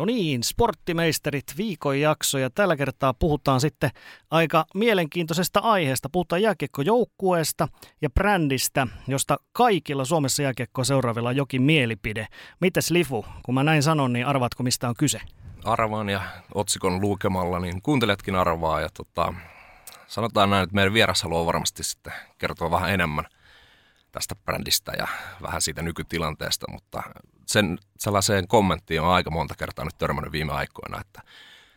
No niin, sporttimeisterit viikon jakso ja tällä kertaa puhutaan sitten aika mielenkiintoisesta aiheesta. Puhutaan jääkiekkojoukkueesta ja brändistä, josta kaikilla Suomessa jääkiekkoa seuraavilla on jokin mielipide. Mites Lifu, kun mä näin sanon, niin arvaatko mistä on kyse? Arvaan ja otsikon lukemalla, niin kuunteletkin arvaa ja tota, sanotaan näin, että meidän vieras haluaa varmasti sitten kertoa vähän enemmän tästä brändistä ja vähän siitä nykytilanteesta, mutta sen sellaiseen kommenttiin on aika monta kertaa nyt törmännyt viime aikoina, että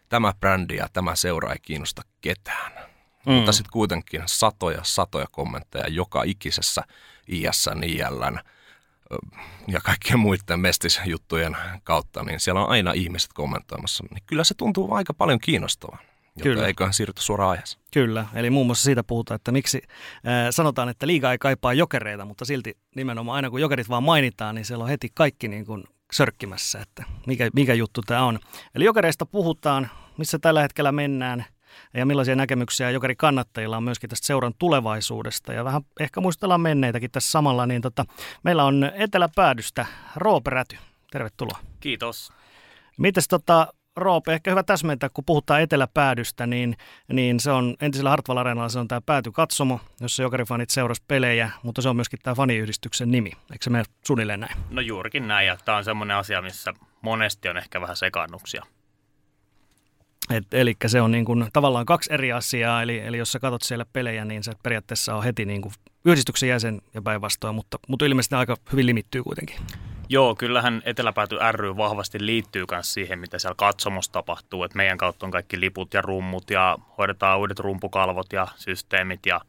tämä brändi ja tämä seura ei kiinnosta ketään. Mm. Mutta sitten kuitenkin satoja, satoja kommentteja joka ikisessä ISN, ILN ja kaikkien muiden mestisjuttujen kautta, niin siellä on aina ihmiset kommentoimassa. Niin kyllä se tuntuu aika paljon kiinnostavaa. Kyllä. eiköhän siirrytä suoraan aiheeseen. Kyllä, eli muun muassa siitä puhutaan, että miksi äh, sanotaan, että liiga ei kaipaa jokereita, mutta silti nimenomaan aina kun jokerit vaan mainitaan, niin siellä on heti kaikki niin kuin sörkkimässä, että mikä, mikä juttu tämä on. Eli jokereista puhutaan, missä tällä hetkellä mennään ja millaisia näkemyksiä jokeri kannattajilla on myöskin tästä seuran tulevaisuudesta. Ja vähän ehkä muistellaan menneitäkin tässä samalla, niin tota, meillä on eteläpäädystä Roope Räty. Tervetuloa. Kiitos. Mites tota, Roope, ehkä hyvä täsmentää, kun puhutaan eteläpäädystä, niin, niin se on entisellä Hartwall Areenalla se on tämä päätykatsomo, jossa jokerifanit seuras pelejä, mutta se on myöskin tämä faniyhdistyksen nimi. Eikö se mene suunnilleen näin? No juurikin näin, ja tämä on semmoinen asia, missä monesti on ehkä vähän sekannuksia. Et, eli se on niin kuin, tavallaan kaksi eri asiaa, eli, eli jos sä katsot siellä pelejä, niin se periaatteessa on heti niin kuin yhdistyksen jäsen ja päinvastoin, mutta, mutta ilmeisesti aika hyvin limittyy kuitenkin. Joo, kyllähän Eteläpääty ry vahvasti liittyy myös siihen, mitä siellä katsomossa tapahtuu. Et meidän kautta on kaikki liput ja rummut ja hoidetaan uudet rumpukalvot ja systeemit ja,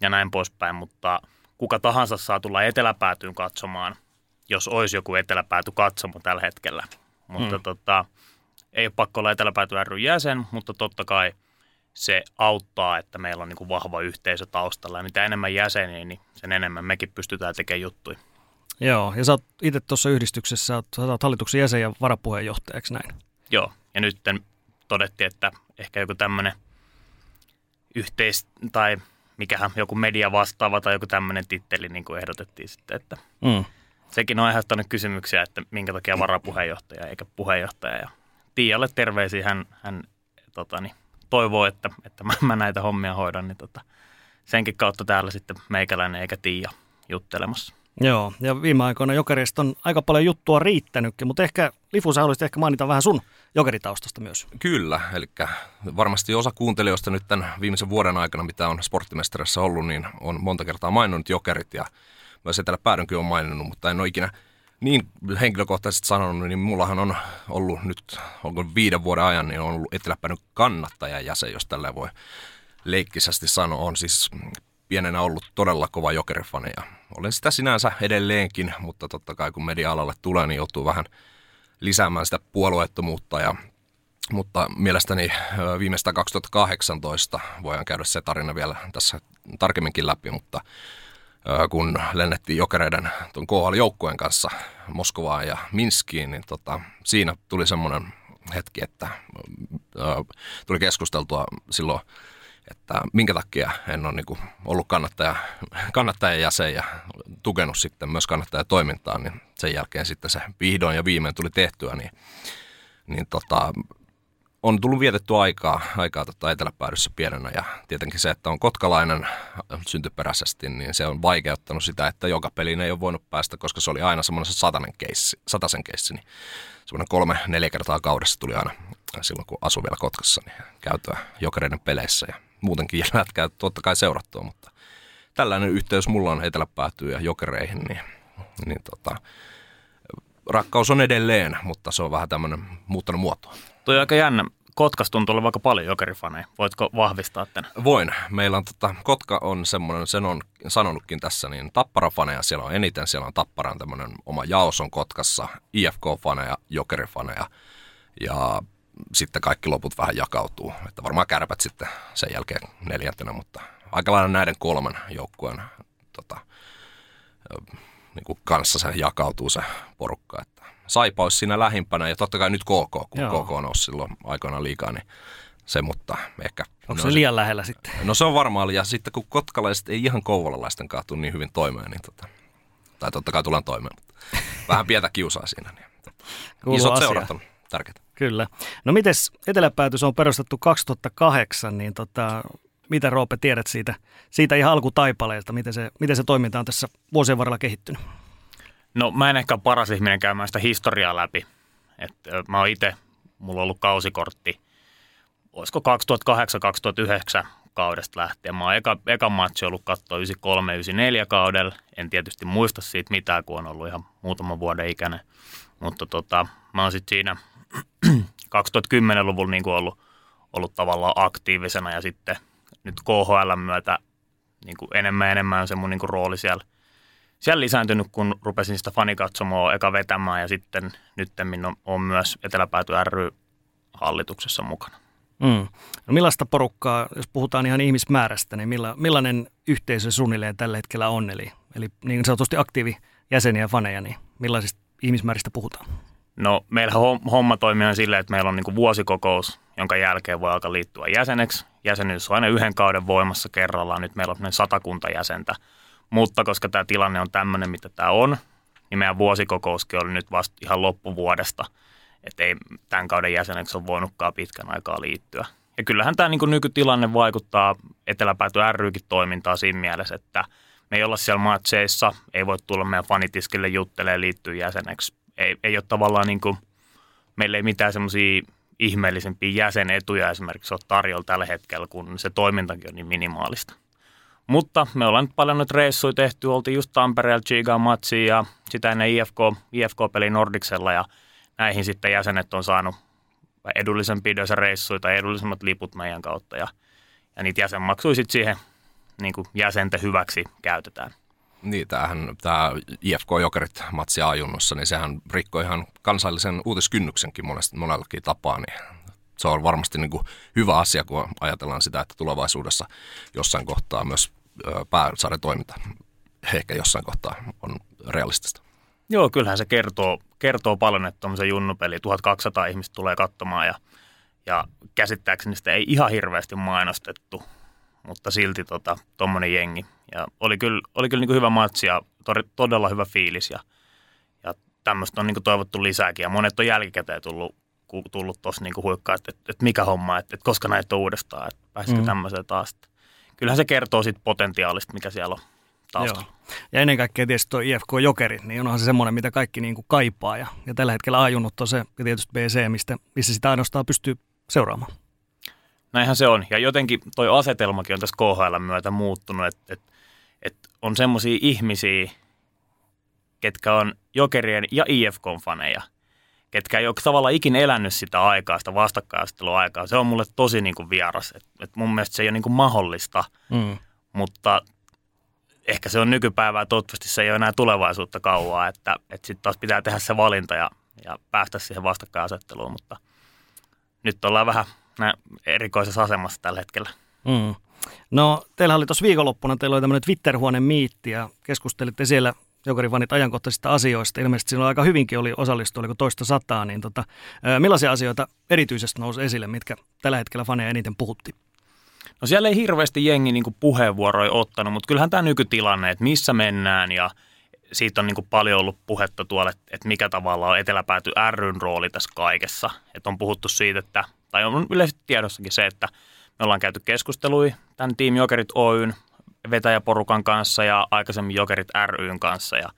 ja näin poispäin. Mutta kuka tahansa saa tulla Eteläpäätyyn katsomaan, jos olisi joku Eteläpääty katsomo tällä hetkellä. Mutta hmm. tota, ei ole pakko olla Eteläpääty ry jäsen, mutta totta kai se auttaa, että meillä on niin kuin vahva yhteisö taustalla. Ja mitä enemmän jäseniä, niin sen enemmän mekin pystytään tekemään juttuja. Joo, ja sä oot itse tuossa yhdistyksessä, sä oot hallituksen jäsen ja varapuheenjohtajaksi näin? Joo, ja nyt todettiin, että ehkä joku tämmöinen yhteis- tai mikähän joku media vastaava tai joku tämmöinen titteli niin kuin ehdotettiin sitten, että mm. sekin on aiheuttanut kysymyksiä, että minkä takia varapuheenjohtaja eikä puheenjohtaja. Ja Tiialle terveisiä, hän, hän tota, niin, toivoo, että, että mä, mä näitä hommia hoidan, niin tota, senkin kautta täällä sitten meikäläinen eikä Tiia juttelemassa. Joo, ja viime aikoina jokerista on aika paljon juttua riittänytkin, mutta ehkä Lifu, sä haluaisit ehkä mainita vähän sun jokeritaustasta myös. Kyllä, eli varmasti osa kuuntelijoista nyt tämän viimeisen vuoden aikana, mitä on sporttimestarissa ollut, niin on monta kertaa maininnut jokerit ja myös Etelä-Päädynkin on maininnut, mutta en ole ikinä niin henkilökohtaisesti sanonut, niin mullahan on ollut nyt, onko viiden vuoden ajan, niin on ollut Etelä-Päädyn kannattajajäsen, jos tällä voi leikkisästi sanoa. On siis pienenä ollut todella kova jokerifani ja olen sitä sinänsä edelleenkin, mutta totta kai kun media-alalle tulee, niin joutuu vähän lisäämään sitä puolueettomuutta ja mutta mielestäni viimeistään 2018 voidaan käydä se tarina vielä tässä tarkemminkin läpi, mutta kun lennettiin jokereiden tuon KHL-joukkueen kanssa Moskovaan ja Minskiin, niin tota, siinä tuli semmoinen hetki, että tuli keskusteltua silloin että minkä takia en ole niin ollut kannattaja, kannattajan jäsen ja tukenut sitten myös kannattajatoimintaa, niin sen jälkeen sitten se vihdoin ja viimein tuli tehtyä, niin, niin tota, on tullut vietetty aikaa, aikaa tota eteläpäädyssä pienenä ja tietenkin se, että on kotkalainen syntyperäisesti, niin se on vaikeuttanut sitä, että joka peliin ei ole voinut päästä, koska se oli aina semmoinen satanen keissi, satasen keissi, niin semmoinen kolme, neljä kertaa kaudessa tuli aina silloin, kun asui vielä Kotkassa, niin käytyä jokereiden peleissä ja muutenkin lätkää totta kai seurattua, mutta tällainen yhteys mulla on eteläpäätyy ja jokereihin, niin, niin tota, rakkaus on edelleen, mutta se on vähän tämmöinen muuttanut muotoa. Toi on aika jännä, Kotkas tuntuu olevan aika paljon jokerifaneja. Voitko vahvistaa tämän? Voin. Meillä on, tota, Kotka on semmoinen, sen on sanonutkin tässä, niin Tappara-faneja siellä on eniten. Siellä on Tapparan tämmöinen oma jaos on Kotkassa, IFK-faneja, jokerifaneja ja sitten kaikki loput vähän jakautuu. Että varmaan kärpät sitten sen jälkeen neljäntenä, mutta aika lailla näiden kolmen joukkueen tota, niin kuin kanssa se jakautuu se porukka. Että Saipa olisi siinä lähimpänä ja totta kai nyt KK, kun Joo. KK on silloin aikoina liikaa, niin se, mutta ehkä... Onko se liian lähellä sitten? No se on varmaan, ja sitten kun kotkalaiset ei ihan kouvolalaisten kanssa niin hyvin toimeen, niin tota, tai totta kai tullaan toimeen, mutta vähän pientä kiusaa siinä. Niin, tota, isot asia. seurat on tärkeitä. Kyllä. No mites Eteläpäätys on perustettu 2008, niin tota, mitä Roope tiedät siitä, siitä ihan alkutaipaleelta, miten se, miten se toiminta on tässä vuosien varrella kehittynyt? No mä en ehkä paras ihminen käymään sitä historiaa läpi. Et, mä oon itse, mulla on ollut kausikortti, olisiko 2008-2009 kaudesta lähtien. Mä oon eka, eka matsi ollut katsoa 93-94 kaudella. En tietysti muista siitä mitään, kun on ollut ihan muutaman vuoden ikäinen. Mutta tota, mä oon sitten siinä 2010-luvulla niin ollut, ollut tavallaan aktiivisena ja sitten nyt KHL myötä niin kuin enemmän ja enemmän on se mun niin kuin rooli siellä, siellä lisääntynyt, kun rupesin sitä fanikatsomoa eka vetämään ja sitten nyt on, on myös Eteläpääty ry hallituksessa mukana. Mm. No millaista porukkaa, jos puhutaan ihan ihmismäärästä, niin milla, millainen yhteisö suunnilleen tällä hetkellä on? Eli, eli niin sanotusti aktiivijäseniä ja faneja, niin millaisista ihmismääristä puhutaan? No meillä homma toimii silleen, että meillä on niin vuosikokous, jonka jälkeen voi alkaa liittyä jäseneksi. Jäsenyys on aina yhden kauden voimassa kerrallaan. Nyt meillä on satakunta jäsentä. Mutta koska tämä tilanne on tämmöinen, mitä tämä on, niin meidän vuosikokouskin oli nyt vasta ihan loppuvuodesta. Että ei tämän kauden jäseneksi ole voinutkaan pitkän aikaa liittyä. Ja kyllähän tämä niin nykytilanne vaikuttaa Eteläpääty rykin toimintaa siinä mielessä, että me ei olla siellä matseissa, ei voi tulla meidän fanitiskille juttelemaan liittyä jäseneksi ei, ei ole tavallaan niin kuin, meillä ei mitään semmoisia ihmeellisempiä jäsenetuja esimerkiksi ole tarjolla tällä hetkellä, kun se toimintakin on niin minimaalista. Mutta me ollaan nyt paljon nyt reissuja tehty, oltiin just Tampereella Chigaan matsiin ja sitä ennen IFK, IFK-peli Nordiksella ja näihin sitten jäsenet on saanut edullisen pidössä reissuja tai edullisemmat liput meidän kautta ja, ja niitä jäsenmaksuja sitten siihen niin kuin jäsenten hyväksi käytetään. Niin, tämähän, tämä IFK Jokerit matsi ajunnossa, niin sehän rikkoi ihan kansallisen uutiskynnyksenkin monesti, monellakin tapaa, niin se on varmasti niin kuin hyvä asia, kun ajatellaan sitä, että tulevaisuudessa jossain kohtaa myös toiminta ehkä jossain kohtaa on realistista. Joo, kyllähän se kertoo, kertoo paljon, että tuommoisen junnupeli 1200 ihmistä tulee katsomaan ja, ja käsittääkseni sitä ei ihan hirveästi mainostettu, mutta silti tuommoinen tota, jengi ja oli kyllä, oli kyllä niin kuin hyvä matsi ja todella hyvä fiilis ja, ja tämmöistä on niin kuin toivottu lisääkin. Ja monet on jälkikäteen tullut, tullut tuossa niin huikkaa, että, että, että, mikä homma, että, että koska näitä on uudestaan, että pääsikö mm. tämmöiseen taas. Kyllähän se kertoo siitä potentiaalista, mikä siellä on taustalla. Joo. Ja ennen kaikkea tietysti tuo IFK Jokerit, niin onhan se semmoinen, mitä kaikki niin kuin kaipaa. Ja, ja tällä hetkellä ajunnut on se, ja tietysti BC, mistä, missä sitä ainoastaan pystyy seuraamaan. Näinhän se on. Ja jotenkin toi asetelmakin on tässä KHL myötä muuttunut, että, että että on semmoisia ihmisiä, ketkä on Jokerien ja IFK-faneja, ketkä ei ole tavallaan ikinä elänyt sitä aikaa, sitä vastakkaistelua aikaa. Se on mulle tosi niin kuin vieras. Et, et mun mielestä se ei ole niin kuin mahdollista, mm. mutta ehkä se on nykypäivää, toivottavasti se ei ole enää tulevaisuutta kauaa, että, että sitten taas pitää tehdä se valinta ja, ja päästä siihen vastakkainasetteluun, mutta nyt ollaan vähän erikoisessa asemassa tällä hetkellä. Mm. No, teillä oli tuossa viikonloppuna, teillä oli tämmöinen Twitter-huone miitti ja keskustelitte siellä Jokerivanit ajankohtaisista asioista. Ilmeisesti silloin aika hyvinkin oli osallistu, oliko toista sataa, niin tota, millaisia asioita erityisesti nousi esille, mitkä tällä hetkellä faneja eniten puhutti? No siellä ei hirveästi jengi niin puheenvuoroja ottanut, mutta kyllähän tämä nykytilanne, että missä mennään ja siitä on niin kuin paljon ollut puhetta tuolla, että mikä tavalla on eteläpääty ryn rooli tässä kaikessa. Että on puhuttu siitä, että, tai on yleisesti tiedossakin se, että me ollaan käyty keskustelui tämän Team Jokerit Oyn vetäjäporukan kanssa ja aikaisemmin Jokerit ryn kanssa. Ja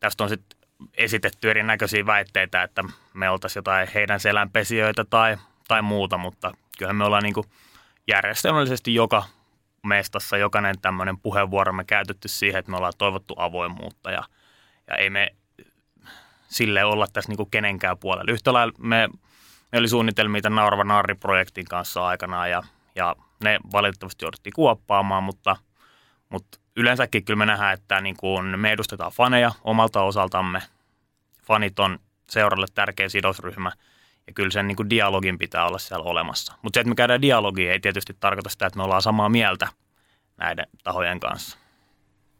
tästä on sitten esitetty erinäköisiä väitteitä, että me oltaisiin jotain heidän selänpesijöitä tai, tai muuta, mutta kyllähän me ollaan niin järjestelmällisesti joka mestassa jokainen tämmöinen puheenvuoro me käytetty siihen, että me ollaan toivottu avoimuutta ja, ja ei me sille olla tässä niin kenenkään puolella. Yhtä lailla me me oli suunnitelmia tämän Naurava Narri-projektin kanssa aikanaan ja, ja ne valitettavasti jouduttiin kuoppaamaan, mutta, mutta yleensäkin kyllä me nähdään, että niin kuin me edustetaan faneja omalta osaltamme. Fanit on seuralle tärkeä sidosryhmä ja kyllä sen niin kuin dialogin pitää olla siellä olemassa. Mutta se, että me käydään dialogia, ei tietysti tarkoita sitä, että me ollaan samaa mieltä näiden tahojen kanssa.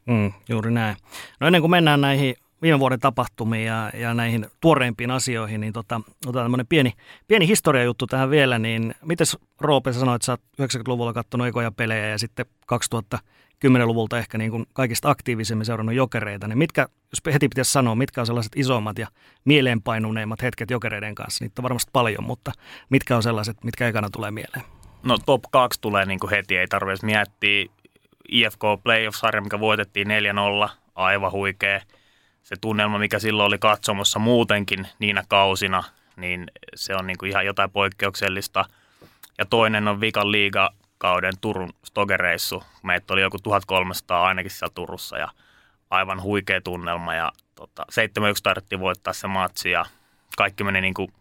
Mm, juuri näin. No ennen kuin mennään näihin viime vuoden tapahtumiin ja, ja näihin tuoreimpiin asioihin, niin tota, otetaan tämmöinen pieni, pieni historiajuttu tähän vielä, niin miten Roope sanoit, että sä oot 90-luvulla katsonut ekoja pelejä ja sitten 2010-luvulta ehkä niin kuin kaikista aktiivisemmin seurannut jokereita, niin mitkä, jos heti pitäisi sanoa, mitkä on sellaiset isommat ja mieleenpainuneimmat hetket jokereiden kanssa, niitä on varmasti paljon, mutta mitkä on sellaiset, mitkä ekana tulee mieleen? No top 2 tulee niin kuin heti, ei tarvitse miettiä. IFK Playoff-sarja, mikä voitettiin 4-0, aivan huikea – se tunnelma, mikä silloin oli katsomossa muutenkin niinä kausina, niin se on niin kuin ihan jotain poikkeuksellista. Ja toinen on Vikan liigakauden Turun stogereissu. Meitä oli joku 1300 ainakin siellä Turussa ja aivan huikea tunnelma. Ja tota, 7-1 tarvittiin voittaa se matsi ja kaikki meni niin kuin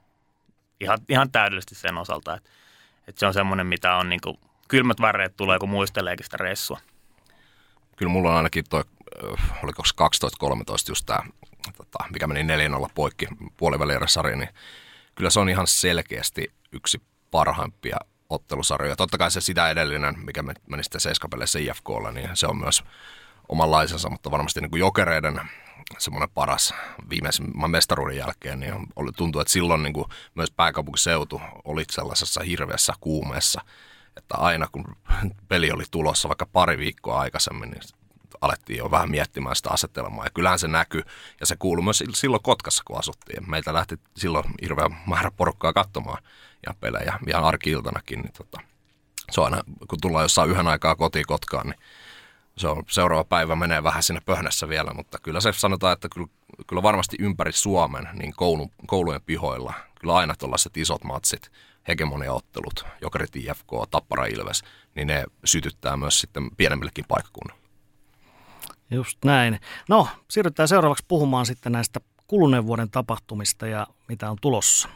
ihan, ihan täydellisesti sen osalta. Että et se on semmoinen, mitä on niin kuin, kylmät väreet tulee, kun muisteleekin sitä reissua. Kyllä mulla on ainakin toi oliko 12-13 just tämä, tota, mikä meni 4-0 poikki puolivälierä-sarja, niin kyllä se on ihan selkeästi yksi parhaimpia ottelusarjoja. Totta kai se sitä edellinen, mikä meni sitten seiskapeleissä IFKlla, niin se on myös omanlaisensa, mutta varmasti niin kuin jokereiden semmoinen paras viimeisen mestaruuden jälkeen, niin oli, tuntuu, että silloin niin kuin myös pääkaupunkiseutu oli sellaisessa hirveässä kuumeessa, että aina kun peli oli tulossa vaikka pari viikkoa aikaisemmin, niin alettiin jo vähän miettimään sitä asetelmaa. Ja kyllähän se näkyy, ja se kuului myös silloin Kotkassa, kun asuttiin. Meitä lähti silloin hirveän määrä porukkaa katsomaan ja pelejä, ihan arkiiltanakin. Niin tota, se on aina, kun tullaan jossain yhden aikaa kotiin Kotkaan, niin se on, seuraava päivä menee vähän sinne pöhnässä vielä, mutta kyllä se sanotaan, että kyllä, kyllä varmasti ympäri Suomen, niin koulun, koulujen pihoilla, kyllä aina tuollaiset isot matsit, hegemoniaottelut, Jokerit IFK, Tappara Ilves, niin ne sytyttää myös sitten pienemmillekin paikkakunnille. Just näin. No, siirrytään seuraavaksi puhumaan sitten näistä kuluneen vuoden tapahtumista ja mitä on tulossa.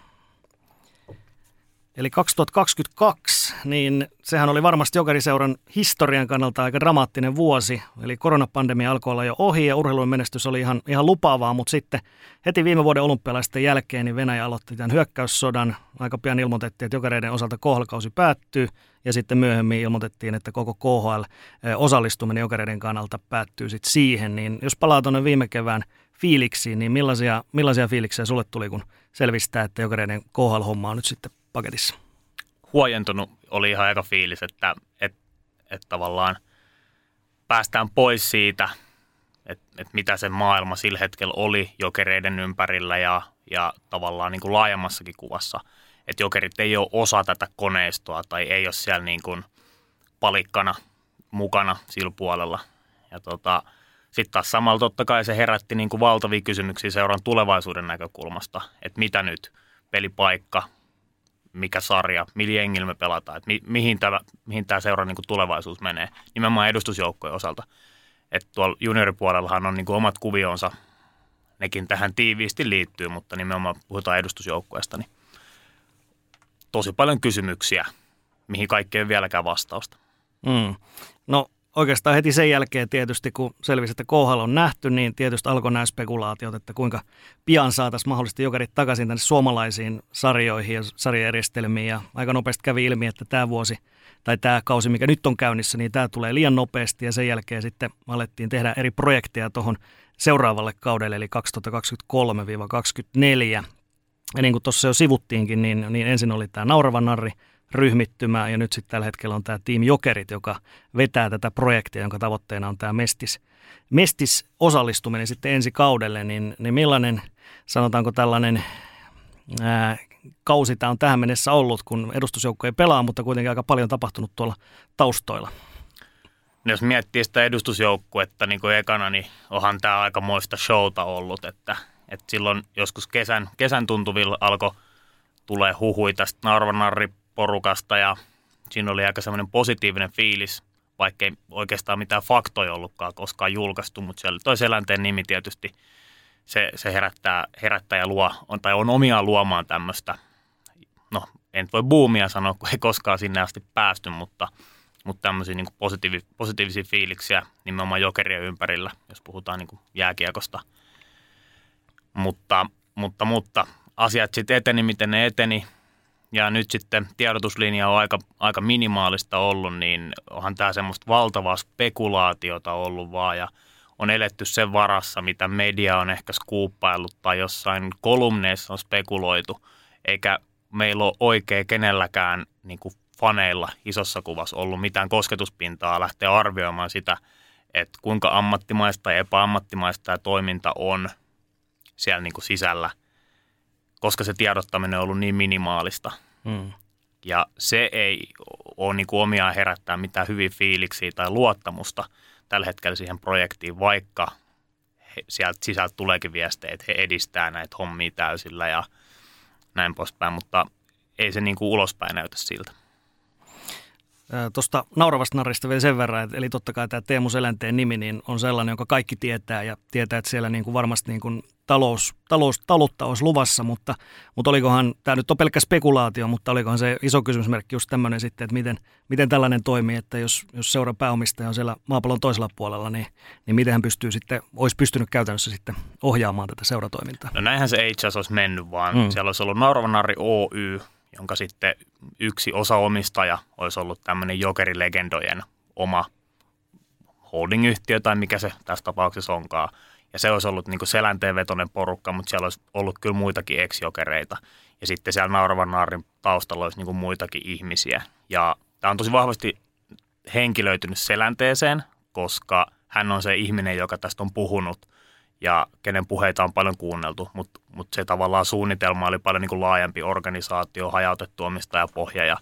Eli 2022, niin sehän oli varmasti Jokeriseuran historian kannalta aika dramaattinen vuosi. Eli koronapandemia alkoi olla jo ohi ja urheilun menestys oli ihan, ihan lupaavaa, mutta sitten heti viime vuoden olympialaisten jälkeen niin Venäjä aloitti tämän hyökkäyssodan. Aika pian ilmoitettiin, että Jokereiden osalta KHL-kausi päättyy ja sitten myöhemmin ilmoitettiin, että koko KHL-osallistuminen Jokereiden kannalta päättyy sitten siihen. Niin jos palaa tuonne viime kevään fiiliksiin, niin millaisia, millaisia fiiliksiä sulle tuli, kun selvistää, että Jokereiden KHL-homma on nyt sitten paketissa? Huojentunut oli ihan aika fiilis, että, että, että tavallaan päästään pois siitä, että, että mitä se maailma sillä hetkellä oli jokereiden ympärillä ja, ja tavallaan niin kuin laajemmassakin kuvassa. Että jokerit ei ole osa tätä koneistoa tai ei ole siellä niin kuin palikkana mukana sillä puolella. Ja tota, sitten taas samalla totta kai se herätti niin kuin valtavia kysymyksiä seuran tulevaisuuden näkökulmasta, että mitä nyt, pelipaikka, mikä sarja, millä jengillä me pelataan, että mi, mihin tämä mihin tämä seura niin tulevaisuus menee, nimenomaan edustusjoukkojen osalta. Että tuolla junioripuolellahan on niin kuin omat kuvionsa, nekin tähän tiiviisti liittyy, mutta nimenomaan puhutaan edustusjoukkueesta, niin tosi paljon kysymyksiä, mihin kaikkeen vieläkään vastausta. Mm. No oikeastaan heti sen jälkeen tietysti, kun selvisi, että KHL on nähty, niin tietysti alkoi nämä spekulaatiot, että kuinka pian saataisiin mahdollisesti jokerit takaisin tänne suomalaisiin sarjoihin ja sarjajärjestelmiin. Ja aika nopeasti kävi ilmi, että tämä vuosi tai tämä kausi, mikä nyt on käynnissä, niin tämä tulee liian nopeasti ja sen jälkeen sitten alettiin tehdä eri projekteja tuohon seuraavalle kaudelle, eli 2023-2024. Ja niin kuin tuossa jo sivuttiinkin, niin, niin ensin oli tämä Naurava Narri – ryhmittymä ja nyt sitten tällä hetkellä on tämä Team Jokerit, joka vetää tätä projektia, jonka tavoitteena on tämä Mestis, Mestis osallistuminen sitten ensi kaudelle, niin, niin millainen sanotaanko tällainen ää, kausi tämä on tähän mennessä ollut, kun edustusjoukko ei pelaa, mutta kuitenkin aika paljon tapahtunut tuolla taustoilla. No jos miettii sitä edustusjoukkuetta niin kuin ekana, niin onhan tämä aika moista showta ollut, että, että silloin joskus kesän, kesän tuntuvilla alkoi tulee huhui tästä Narvanarri porukasta ja siinä oli aika semmoinen positiivinen fiilis, vaikkei oikeastaan mitään faktoja ollutkaan koskaan julkaistu, mutta siellä toi selänteen nimi tietysti se, se herättää, herättää ja luo, on, tai on omiaan luomaan tämmöistä no en voi buumia sanoa, kun ei koskaan sinne asti päästy, mutta, mutta tämmöisiä niin positiivi, positiivisia fiiliksiä nimenomaan jokerien ympärillä, jos puhutaan niin jääkiekosta. Mutta, mutta, mutta asiat sitten eteni, miten ne eteni, ja nyt sitten tiedotuslinja on aika, aika minimaalista ollut, niin onhan tämä semmoista valtavaa spekulaatiota ollut vaan ja on eletty sen varassa, mitä media on ehkä skuuppaillut tai jossain kolumneissa on spekuloitu, eikä meillä ole oikein kenelläkään niin kuin faneilla isossa kuvassa ollut mitään kosketuspintaa lähteä arvioimaan sitä, että kuinka ammattimaista tai epäammattimaista tämä toiminta on siellä niin kuin sisällä – koska se tiedottaminen on ollut niin minimaalista. Mm. Ja se ei ole niin kuin omiaan herättää mitään hyviä fiiliksiä tai luottamusta tällä hetkellä siihen projektiin, vaikka he, sieltä sisältä tuleekin viestejä, että he edistää näitä hommia täysillä ja näin poispäin, mutta ei se niin kuin ulospäin näytä siltä. Tuosta nauravasta narista vielä sen verran, että eli totta kai tämä Teemu Selänteen nimi niin on sellainen, jonka kaikki tietää ja tietää, että siellä niin kuin varmasti niin kuin talous, talous, taloutta olisi luvassa, mutta, mutta olikohan, tämä nyt on pelkkä spekulaatio, mutta olikohan se iso kysymysmerkki just tämmöinen sitten, että miten, miten tällainen toimii, että jos, jos seura pääomistaja on siellä maapallon toisella puolella, niin, niin miten hän pystyy sitten, olisi pystynyt käytännössä sitten ohjaamaan tätä seuratoimintaa? No näinhän se ei itse asiassa olisi mennyt, vaan mm. siellä olisi ollut Nauravanari Oy, jonka sitten yksi osa omistaja olisi ollut tämmöinen jokerilegendojen oma holdingyhtiö tai mikä se tässä tapauksessa onkaan. Ja se olisi ollut niin selänteen porukka, mutta siellä olisi ollut kyllä muitakin ex-jokereita. Ja sitten siellä Nauravan naarin taustalla olisi niin muitakin ihmisiä. Ja tämä on tosi vahvasti henkilöitynyt selänteeseen, koska hän on se ihminen, joka tästä on puhunut – ja kenen puheita on paljon kuunneltu, mutta mut se tavallaan suunnitelma oli paljon niin kuin laajempi organisaatio, hajautettu omistajapohja ja,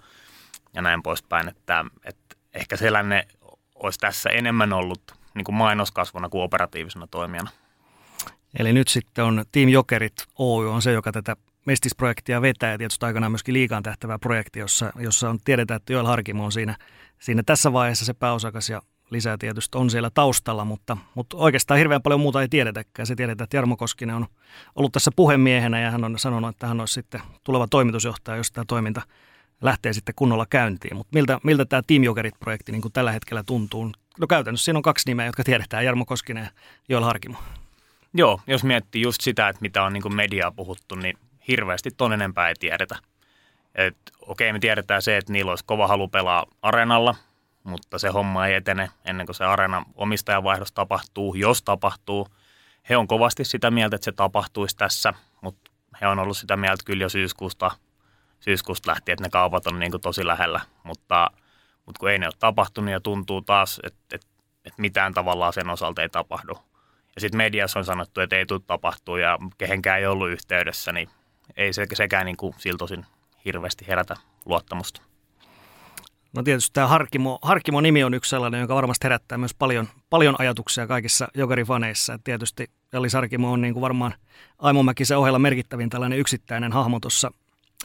ja näin poispäin, että, että ehkä Selänne olisi tässä enemmän ollut niin kuin mainoskasvuna kuin operatiivisena toimijana. Eli nyt sitten on Team Jokerit Oy on se, joka tätä Mestis-projektia vetää ja tietysti aikanaan myöskin liikaan tähtävä projekti, jossa, jossa on, tiedetään, että Joel Harkimo on siinä, siinä tässä vaiheessa se pääosakas ja lisää tietysti on siellä taustalla, mutta, mutta oikeastaan hirveän paljon muuta ei tiedetäkään. Se tiedetään, että Jarmo Koskinen on ollut tässä puhemiehenä ja hän on sanonut, että hän olisi sitten tuleva toimitusjohtaja, jos tämä toiminta lähtee sitten kunnolla käyntiin. Mutta miltä, miltä tämä Team Jokerit-projekti niin tällä hetkellä tuntuu? No käytännössä siinä on kaksi nimeä, jotka tiedetään, Jarmo Koskinen ja Joel Harkimo. Joo, jos miettii just sitä, että mitä on niin mediaa puhuttu, niin hirveästi ton enempää ei tiedetä. Et, okei, me tiedetään se, että niillä olisi kova halu pelaa areenalla, mutta se homma ei etene ennen kuin se arena omistajavaihdos tapahtuu, jos tapahtuu. He on kovasti sitä mieltä, että se tapahtuisi tässä, mutta he on ollut sitä mieltä kyllä jo syyskuusta, syyskuusta lähtien, että ne kaupat on niin kuin tosi lähellä, mutta, mutta kun ei ne ole tapahtunut ja tuntuu taas, että, että, että mitään tavallaan sen osalta ei tapahdu. Ja sitten mediassa on sanottu, että ei tule tapahtua ja kehenkään ei ollut yhteydessä, niin ei se, sekään niin kuin siltosin hirveästi herätä luottamusta. No tietysti tämä Harkimo, Harkimo-nimi on yksi sellainen, joka varmasti herättää myös paljon, paljon ajatuksia kaikissa jokerifaneissa. Et tietysti Jallis Harkimo on niin kuin varmaan Aimo Mäkisen ohella merkittävin tällainen yksittäinen hahmo tuossa